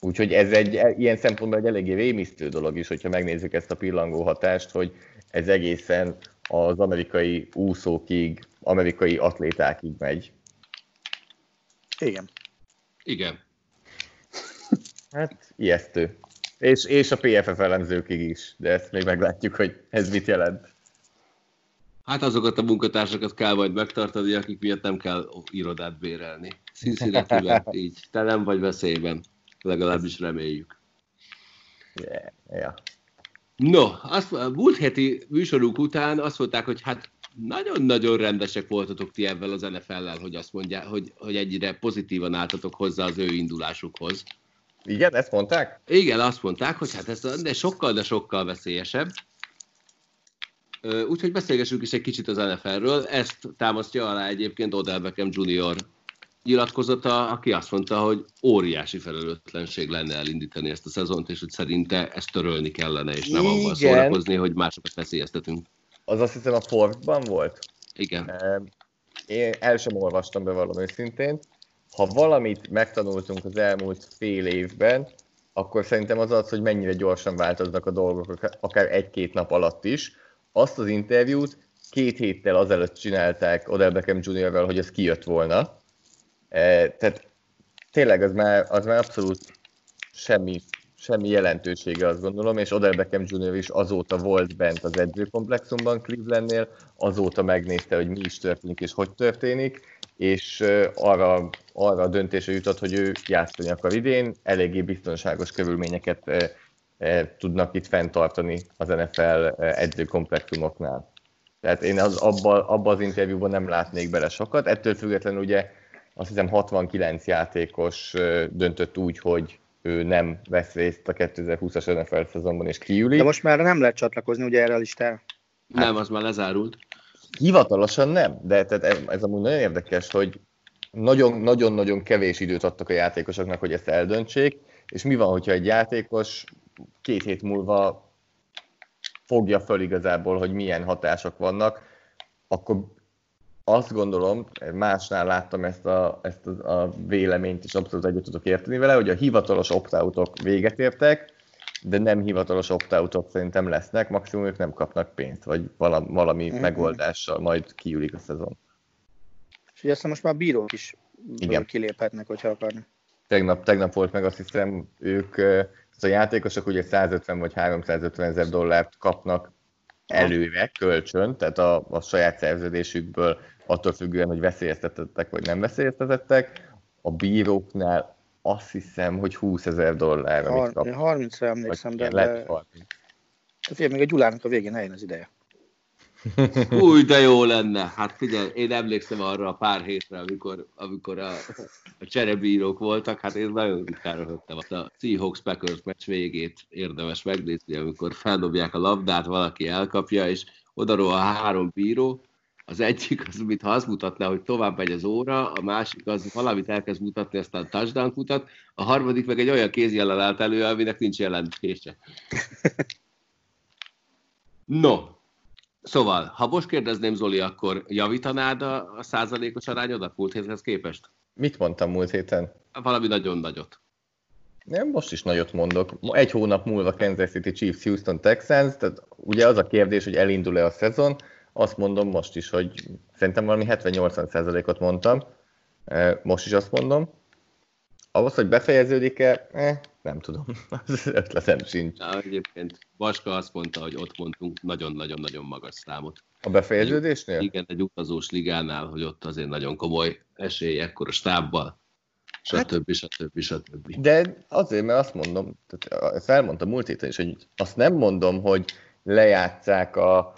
Úgyhogy ez egy ilyen szempontból egy eléggé rémisztő dolog is, hogyha megnézzük ezt a pillangó hatást, hogy ez egészen az amerikai úszókig, amerikai atlétákig megy. Igen. Igen. Hát, ijesztő. És, és a PFF elemzőkig is, de ezt még meglátjuk, hogy ez mit jelent. Hát azokat a munkatársakat kell majd megtartani, akik miatt nem kell irodát bérelni. Cincinnati (laughs) így. Te nem vagy veszélyben. Legalábbis reméljük. Yeah, yeah. No, azt, a múlt heti műsorunk után azt mondták, hogy hát nagyon-nagyon rendesek voltatok ti ebben az NFL-lel, hogy azt mondják, hogy, hogy egyre pozitívan álltatok hozzá az ő indulásukhoz. Igen, ezt mondták? Igen, azt mondták, hogy hát ez de sokkal, de sokkal veszélyesebb. Úgyhogy beszélgessünk is egy kicsit az NFL-ről. Ezt támasztja alá egyébként Odell Beckham Jr. nyilatkozata, aki azt mondta, hogy óriási felelőtlenség lenne elindítani ezt a szezont, és hogy szerinte ezt törölni kellene, és nem abban szórakozni, hogy másokat veszélyeztetünk. Az azt hiszem a Forbes-ban volt? Igen. Én el sem olvastam be valami őszintén. Ha valamit megtanultunk az elmúlt fél évben, akkor szerintem az az, hogy mennyire gyorsan változnak a dolgok, akár egy-két nap alatt is azt az interjút két héttel azelőtt csinálták Odell Beckham Jr.-vel, hogy ez kijött volna. E, tehát tényleg az már, az már abszolút semmi, semmi jelentősége, azt gondolom, és Odell Beckham Jr. is azóta volt bent az edzőkomplexumban Clevelandnél, azóta megnézte, hogy mi is történik és hogy történik, és arra, arra a döntésre jutott, hogy ő játszani akar idén, eléggé biztonságos körülményeket tudnak itt fenntartani az NFL edzőkomplexumoknál. Tehát én az, abba, abba az interjúban nem látnék bele sokat. Ettől függetlenül ugye azt hiszem 69 játékos döntött úgy, hogy ő nem vesz részt a 2020-as NFL szezonban és kiüli. De most már nem lehet csatlakozni ugye erre a listára? Nem, az már lezárult. Hivatalosan nem, de tehát ez amúgy nagyon érdekes, hogy nagyon-nagyon kevés időt adtak a játékosoknak, hogy ezt eldöntsék, és mi van, hogyha egy játékos két hét múlva fogja föl igazából, hogy milyen hatások vannak, akkor azt gondolom, másnál láttam ezt a, ezt a, a véleményt, és abszolút egyet tudok érteni vele, hogy a hivatalos opt véget értek, de nem hivatalos opt szerintem lesznek, maximum ők nem kapnak pénzt, vagy valami, valami mm-hmm. megoldással majd kiülik a szezon. És ugye aztán most már bírók is Igen. kiléphetnek, hogyha akarnak. Tegnap, tegnap volt meg azt hiszem, ők a játékosok ugye 150 vagy 350 ezer dollárt kapnak előre, kölcsön, tehát a, a saját szerződésükből attól függően, hogy veszélyeztetettek vagy nem veszélyeztetettek. A bíróknál azt hiszem, hogy 20 ezer dollár, amit kap. 30-ra emlékszem, de... Lett 30. Tehát még a Gyulának a végén eljön az ideje. (laughs) Új, de jó lenne. Hát figyelj, én emlékszem arra a pár hétre, amikor, amikor a, a cserebírók voltak, hát én nagyon ritkán röhögtem. A Seahawks Packers meccs végét érdemes megnézni, amikor feldobják a labdát, valaki elkapja, és odaró a három bíró, az egyik az, mintha azt mutatná, hogy tovább megy az óra, a másik az valamit elkezd mutatni, aztán touchdown mutat, a harmadik meg egy olyan kézjellel állt elő, aminek nincs jelentése. No, Szóval, ha most kérdezném Zoli, akkor javítanád a, a százalékos arányodat múlt héthez képest? Mit mondtam múlt héten? Valami nagyon nagyot. Nem, most is nagyot mondok. Egy hónap múlva Kansas City Chiefs, Houston Texans, tehát ugye az a kérdés, hogy elindul-e a szezon, azt mondom most is, hogy szerintem valami 70-80 százalékot mondtam, e, most is azt mondom. Ahhoz, hogy befejeződik-e, eh, nem tudom, (laughs) az ötletem sincs. Na, egyébként Vaska azt mondta, hogy ott mondtunk nagyon-nagyon-nagyon magas számot. A befejeződésnél? Igen, egy utazós ligánál, hogy ott azért nagyon komoly esély ekkor a stábbal, stb. Hát, stb. stb. De azért, mert azt mondom, tehát ezt elmondtam múlt héten is, hogy azt nem mondom, hogy lejátszák a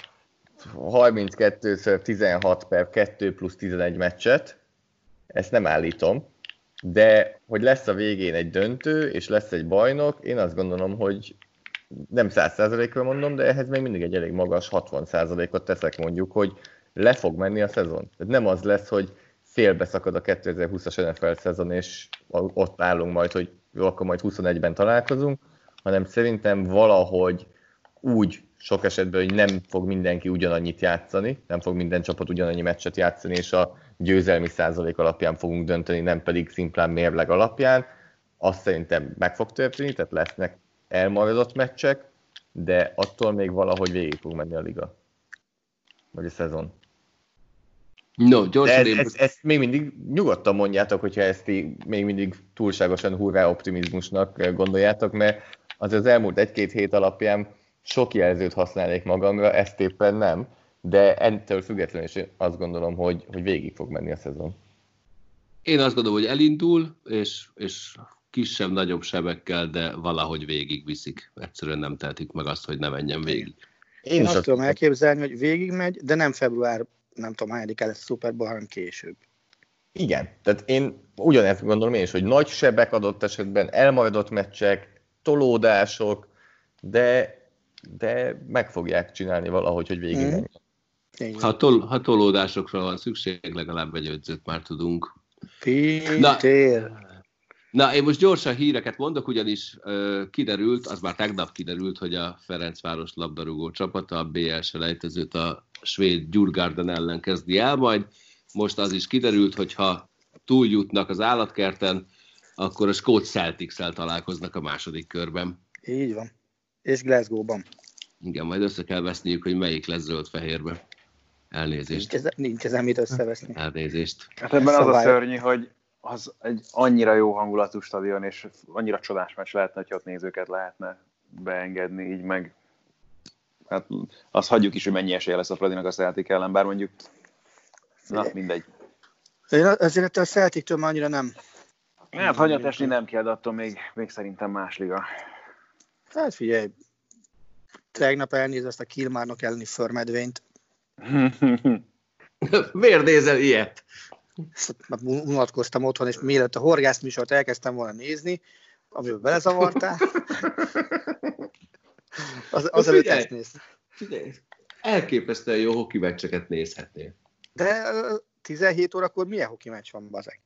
32 16 per 2 plusz 11 meccset, ezt nem állítom, de hogy lesz a végén egy döntő, és lesz egy bajnok, én azt gondolom, hogy nem 100%-ra mondom, de ehhez még mindig egy elég magas 60%-ot teszek mondjuk, hogy le fog menni a szezon. Tehát nem az lesz, hogy félbeszakad a 2020-as NFL szezon, és ott állunk majd, hogy jó, akkor majd 21-ben találkozunk, hanem szerintem valahogy úgy sok esetben, hogy nem fog mindenki ugyanannyit játszani, nem fog minden csapat ugyanannyi meccset játszani, és a győzelmi százalék alapján fogunk dönteni, nem pedig szimplán mérleg alapján. Azt szerintem meg fog történni, tehát lesznek elmaradott meccsek, de attól még valahogy végig fog menni a liga. Vagy a szezon. No, gyorsan ez, ez, ezt még mindig nyugodtan mondjátok, hogyha ezt még mindig túlságosan hurrá optimizmusnak gondoljátok, mert az az elmúlt egy-két hét alapján sok jelzőt használnék magamra, ezt éppen nem, de ettől függetlenül is azt gondolom, hogy, hogy végig fog menni a szezon. Én azt gondolom, hogy elindul, és, és kisebb-nagyobb sebekkel, de valahogy végigviszik. Egyszerűen nem tehetik meg azt, hogy ne menjen végig. Én is azt tudom elképzelni, hogy végigmegy, de nem február, nem tudom, hányadikán lesz Super Bowl, hanem később. Igen, tehát én ugyanezt gondolom én is, hogy nagy sebek adott esetben, elmaradott meccsek, tolódások, de, de meg fogják csinálni valahogy, hogy végig van. Ha, tol, ha tolódásokra van szükség, legalább egy ödzőt már tudunk. Pintér. Na, én most gyorsan híreket mondok, ugyanis ö, kiderült, az már tegnap kiderült, hogy a Ferencváros labdarúgó csapata a BL selejtezőt a svéd Djurgården ellen kezdi el, majd most az is kiderült, hogy ha túljutnak az állatkerten, akkor a Skót celtics találkoznak a második körben. Így van. És Glasgow-ban. Igen, majd össze kell veszniük, hogy melyik lesz zöld-fehérbe. Elnézést. Nincs, ez, nincs ezen mit összeveszni. Elnézést. Hát ebben az a szörnyű, hogy az egy annyira jó hangulatú stadion, és annyira csodás meccs lehetne, hogy ott nézőket lehetne beengedni, így meg hát azt hagyjuk is, hogy mennyi esélye lesz a Fradinak a Celtic ellen, bár mondjuk na, mindegy. Én azért a Celtic-től már annyira nem. Hát hanyat esni nem kell, de attól még, még szerintem más liga. Hát figyelj, tegnap elnéz ezt a Kilmárnok elleni förmedvényt. (laughs) Miért nézel ilyet? Már unatkoztam otthon, és mielőtt a horgász műsort elkezdtem volna nézni, amiben belezavartál. (laughs) Az, az előtt ezt néz. Figyelj, elképesztően jó hoki meccseket nézhetnél. De ö, 17 órakor milyen hoki meccs van, bazeg?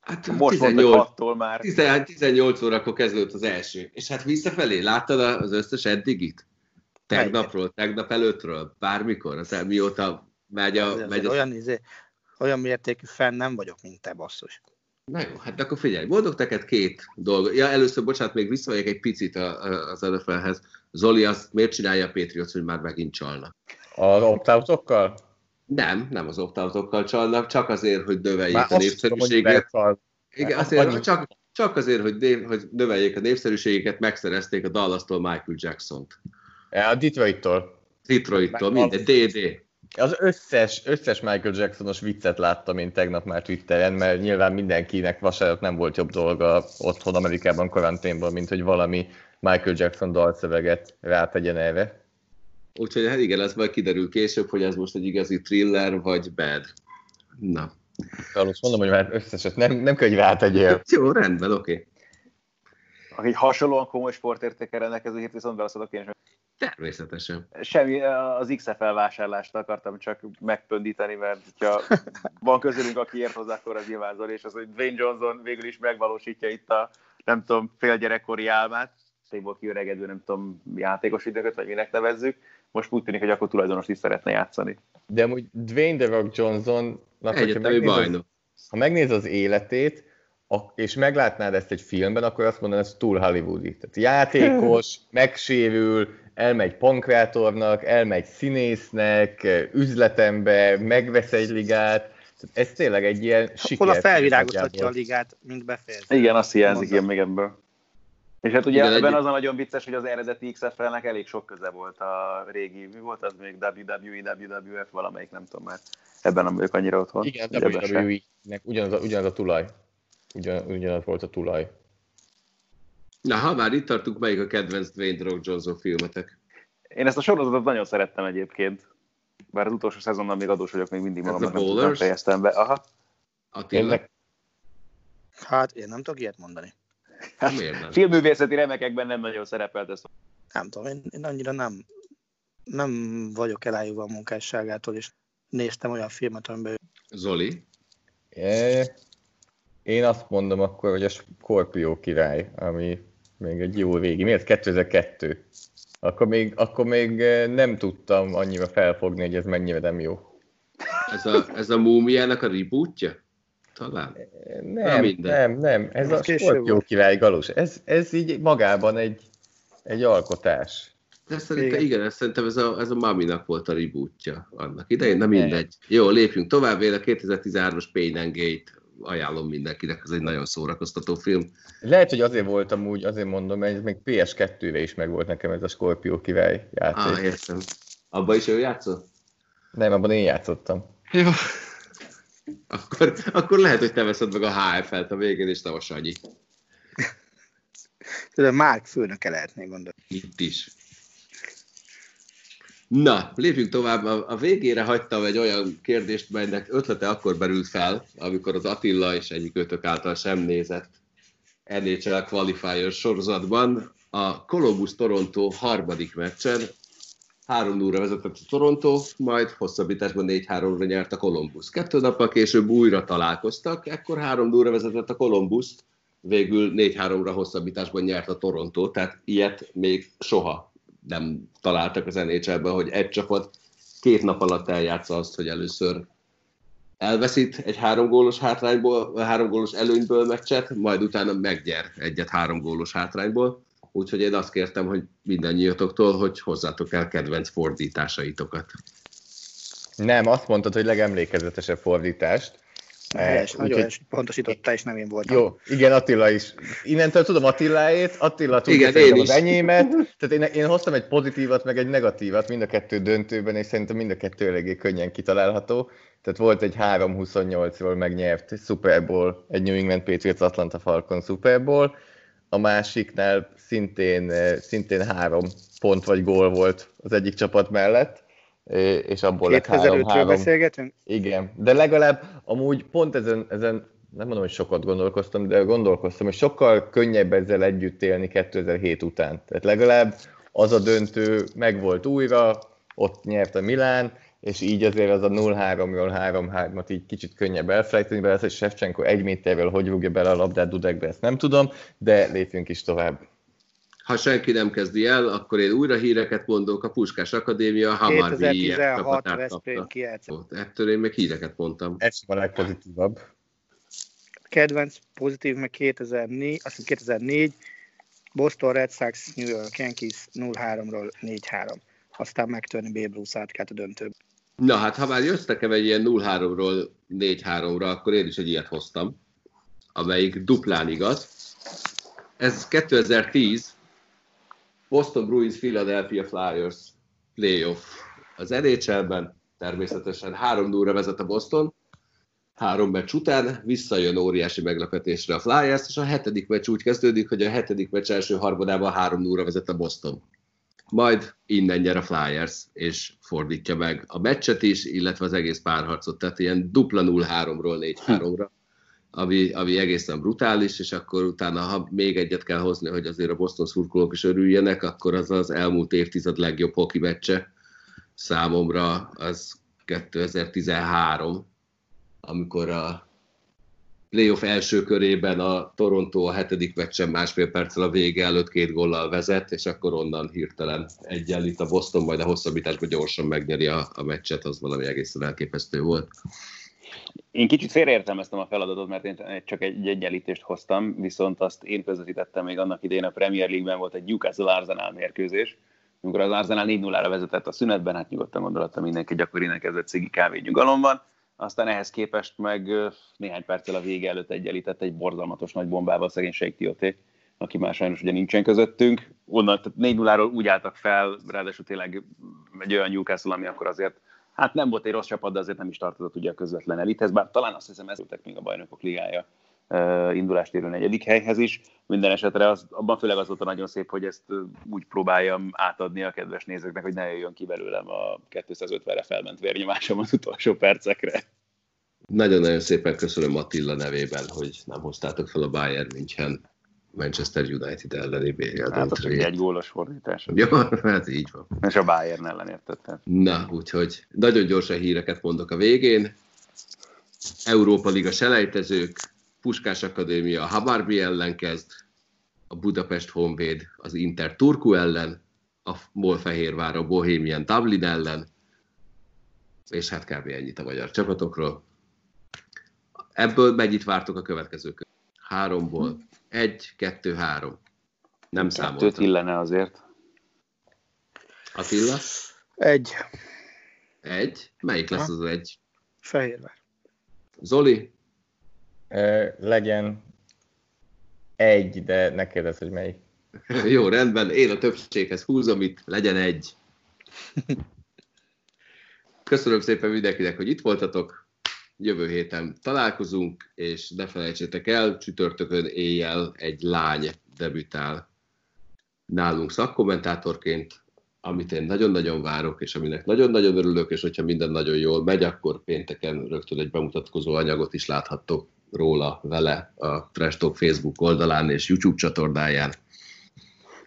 Hát Most volt 18, 6-tól már. 18, 18 órakor kezdődött az első. És hát visszafelé, láttad az összes eddigit? Tegnapról, tegnap előttről, bármikor, az mióta megy a... Azért Megy a... olyan, izé, olyan mértékű fenn nem vagyok, mint te, basszus. Na jó, hát akkor figyelj, mondok neked két dolgot. Ja, először, bocsánat, még visszamegyek egy picit az NFL-hez. Zoli azt miért csinálja a Patriots, hogy már megint csalnak? Az opt-outokkal? Nem, nem az opt csalnak, csak azért, hogy növeljék Már a tudom, népszerűséget. Igen, Hát azért, annyi- csak, csak azért, hogy, név, hogy növeljék a népszerűségeket, megszerezték a Dallas-tól Michael Jackson-t. A Detroit-tól. Detroit-tól, minden, DD. Az összes, összes Michael Jacksonos viccet láttam én tegnap már Twitteren, mert nyilván mindenkinek vasárnap nem volt jobb dolga otthon Amerikában karanténban, mint hogy valami Michael Jackson dalszöveget rátegyen erre. Úgyhogy hát igen, ez majd kiderül később, hogy ez most egy igazi thriller, vagy bad. Na. Carlos, mondom, hogy már összeset nem, nem kell, hogy rátegyél. Jó, rendben, oké. Okay. Aki hasonlóan komoly sportértékkel rendelkező hírt viszont válaszolok én is. Természetesen. Semmi, az XFL vásárlást akartam csak megpöndíteni, mert ha van közülünk, aki ért hozzá, akkor az nyilván Zoli, és az, hogy Dwayne Johnson végül is megvalósítja itt a, nem tudom, félgyerekkori álmát, szépból kiöregedő, nem tudom, játékos időket, vagy minek nevezzük. Most úgy tűnik, hogy akkor tulajdonos is szeretne játszani. De amúgy Dwayne The Rock Johnson, ha megnéz az életét, a- és meglátnád ezt egy filmben, akkor azt mondanád, ez túl hollywoodi. Tehát játékos, (laughs) megsérül, elmegy pankrátornak, elmegy színésznek, üzletembe, megvesz egy ligát. Tehát ez tényleg egy ilyen siker. Hol a felvirágoztatja a ligát, mint befejez. Igen, azt hiányzik ilyen még ebből. És hát ugye Igen, ebben egy- az a nagyon vicces, hogy az eredeti XFL-nek elég sok köze volt a régi, mi volt az még WWE, WWF, valamelyik, nem tudom már. Ebben nem vagyok annyira otthon. Igen. WWE-nek ugyanaz a, ugyanaz a tulaj. Ugyan, ugyanaz volt a tulaj. Na, ha már itt tartunk, melyik a kedvenc Dwayne Rock Johnson filmetek? Én ezt a sorozatot nagyon szerettem egyébként. Bár az utolsó szezonnal még adós vagyok, még mindig Ez magamnak nem Ballers? fejeztem be. Aha. Attila? Hát én nem tudok ilyet mondani. Hát, miért nem? Filmművészeti remekekben nem nagyon szerepelt ez. Nem tudom, én, én annyira nem, nem vagyok elájúva a munkásságától, és néztem olyan filmet, amiben Zoli? e, én azt mondom akkor, hogy a Scorpio király, ami még egy jó régi. Miért? 2002. Akkor még, akkor még eh, nem tudtam annyira felfogni, hogy ez mennyire nem jó. Ez a, ez a múmiának a rebootja? Talán. Nem, nem, nem. Ez Ez a volt. király galus. Ez, ez így magában egy, egy alkotás. De szerintem igen, igen szerintem ez a, ez a Maminak volt a rebootja annak idején, na mindegy. Jó, lépjünk tovább, én a 2013-as Pain and Gate ajánlom mindenkinek, ez egy nagyon szórakoztató film. Lehet, hogy azért voltam úgy, azért mondom, mert még PS2-re is meg volt nekem ez a Scorpio király játék. Ah, értem. Abban is ő játszott? Nem, abban én játszottam. Jó. Akkor, akkor lehet, hogy te veszed meg a HF-et a végén, és te a Sanyi. Tudom, Márk főnöke lehetné gondolni. Itt is. Na, lépjünk tovább. A végére hagytam egy olyan kérdést, melynek ötlete akkor berült fel, amikor az Attila és egyik ötök által sem nézett NHL Qualifier sorozatban a Columbus-Toronto harmadik meccsen 3 0 vezetett a Toronto, majd hosszabbításban 4-3-ra nyert a Columbus. Kettő nappal később újra találkoztak, ekkor 3 0 vezetett a Columbus, végül 4-3-ra hosszabbításban nyert a Toronto, tehát ilyet még soha nem találtak az nhl hogy egy csapat két nap alatt eljátsza azt, hogy először elveszít egy három gólos hátrányból, három gólos előnyből meccset, majd utána megnyer egyet három gólos hátrányból. Úgyhogy én azt kértem, hogy mindannyiatoktól, hogy hozzátok el kedvenc fordításaitokat. Nem, azt mondtad, hogy legemlékezetesebb fordítást. Helyes, nagyon helyes, pontosította, és nem én voltam. Jó, igen, Attila is. Innentől tudom Attiláét, Attila tudja igen, én az enyémet. Tehát én, én hoztam egy pozitívat, meg egy negatívat mind a kettő döntőben, és szerintem mind a kettő eléggé könnyen kitalálható. Tehát volt egy 3-28-ról megnyert Super Bowl, egy New England Patriots Atlanta Falcon Super Bowl, a másiknál szintén, szintén három pont vagy gól volt az egyik csapat mellett és abból lett három, három. beszélgetünk? Igen, de legalább amúgy pont ezen, ezen nem mondom, hogy sokat gondolkoztam, de gondolkoztam, hogy sokkal könnyebb ezzel együtt élni 2007 után. Tehát legalább az a döntő megvolt újra, ott nyert a Milán, és így azért az a 0-3-ról 3-3-at így kicsit könnyebb elfelejteni, mert hogy Shevchenko egy méterrel hogy rúgja bele a labdát Dudekbe, ezt nem tudom, de lépjünk is tovább. Ha senki nem kezdi el, akkor én újra híreket mondok. A Puskás Akadémia Hamar 2016 Veszprém Ettől én meg híreket mondtam. Ez a legpozitívabb. Kedvenc pozitív, meg 2004, azt 2004, Boston Red Sox, New York Yankees 0-3-ról 4-3. Aztán megtörni Babe Ruth átkát a döntőbe. Na hát, ha már jöttek nekem egy ilyen 0-3-ról 4-3-ra, akkor én is egy ilyet hoztam, amelyik duplán igaz. Ez 2010, Boston Bruins Philadelphia Flyers playoff az NHL-ben, természetesen 3 0 vezet a Boston, három meccs után visszajön óriási meglepetésre a Flyers, és a hetedik meccs úgy kezdődik, hogy a hetedik meccs első harmadában 3 0 vezet a Boston. Majd innen nyer a Flyers, és fordítja meg a meccset is, illetve az egész párharcot, tehát ilyen dupla 0-3-ról 4-3-ra ami, ami egészen brutális, és akkor utána, ha még egyet kell hozni, hogy azért a Boston szurkolók is örüljenek, akkor az az elmúlt évtized legjobb hoki meccse számomra az 2013, amikor a playoff első körében a Toronto a hetedik meccsen másfél perccel a vége előtt két góllal vezet, és akkor onnan hirtelen egyenlít a Boston, majd a hosszabbításban gyorsan megnyeri a, a meccset, az valami egészen elképesztő volt. Én kicsit félreértelmeztem a feladatot, mert én csak egy egyenlítést hoztam, viszont azt én közvetítettem még annak idején a Premier League-ben volt egy Newcastle Arsenal mérkőzés, amikor az Arsenal 4-0-ra vezetett a szünetben, hát nyugodtan gondoltam mindenki, innen kezdett Szigi kávé nyugalomban, aztán ehhez képest meg néhány perccel a vége előtt egyenlített egy borzalmatos nagy bombával szegény Sheikh Tioté, aki már sajnos ugye nincsen közöttünk. Onnan, tehát 4 0 úgy álltak fel, ráadásul tényleg egy olyan Newcastle, ami akkor azért hát nem volt egy rossz csapat, de azért nem is tartozott ugye a közvetlen elithez, bár talán azt hiszem ezültek még a bajnokok ligája indulást érő negyedik helyhez is. Minden esetre az, abban főleg az volt a nagyon szép, hogy ezt úgy próbáljam átadni a kedves nézőknek, hogy ne jöjjön ki belőlem a 250-re felment vérnyomásom az utolsó percekre. Nagyon-nagyon szépen köszönöm Attila nevében, hogy nem hoztátok fel a Bayern München Manchester United elleni BL Hát az egy gólos fordítás. Jó, hát így van. És a Bayern ellen értettem. Na, úgyhogy nagyon gyorsan híreket mondok a végén. Európa Liga selejtezők, Puskás Akadémia a Hamarbi ellen kezd, a Budapest Honvéd az Inter Turku ellen, a Molfehérvár a Bohemian Dublin ellen, és hát kb. ennyit a magyar csapatokról. Ebből mennyit vártok a következők? Háromból egy, kettő, három. Nem számoltam. Kettőt illene azért. Attila? Egy. Egy? Melyik lesz az egy? Fehérvár. Zoli? Legyen egy, de ne kérdezz, hogy melyik. (laughs) Jó, rendben, én a többséghez húzom itt, legyen egy. (laughs) Köszönöm szépen mindenkinek, hogy itt voltatok. Jövő héten találkozunk, és ne felejtsétek el, csütörtökön éjjel egy lány debütál nálunk szakkommentátorként, amit én nagyon-nagyon várok, és aminek nagyon-nagyon örülök, és hogyha minden nagyon jól megy, akkor pénteken rögtön egy bemutatkozó anyagot is láthattok róla, vele a Trash Talk Facebook oldalán és YouTube csatornáján.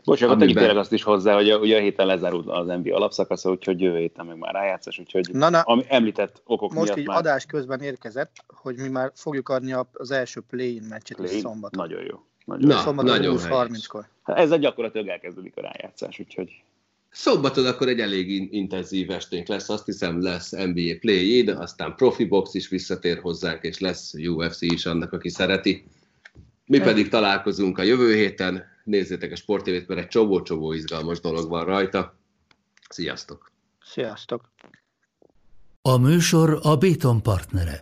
Bocsánat, Amiben- tegyük tényleg azt is hozzá, hogy a, ugye a héten lezárult az NBA alapszakasza, úgyhogy jövő héten meg már rájátszás, úgyhogy Na, na, ami említett okok most miatt így már adás közben érkezett, hogy mi már fogjuk adni a- az első play-in meccset play. szombaton. Nagyon jó. Nagyon Na, jó. szombaton nagyon 20-30-kor. Hát ezzel gyakorlatilag elkezdődik a rájátszás, úgyhogy Szombaton akkor egy elég in- intenzív esténk lesz, azt hiszem lesz NBA Play-in, aztán Profi Box is visszatér hozzánk, és lesz UFC is annak, aki szereti. Mi pedig találkozunk a jövő héten, nézzétek a sportévét, mert egy csomó-csomó izgalmas dolog van rajta. Sziasztok! Sziasztok! A műsor a Béton partnere.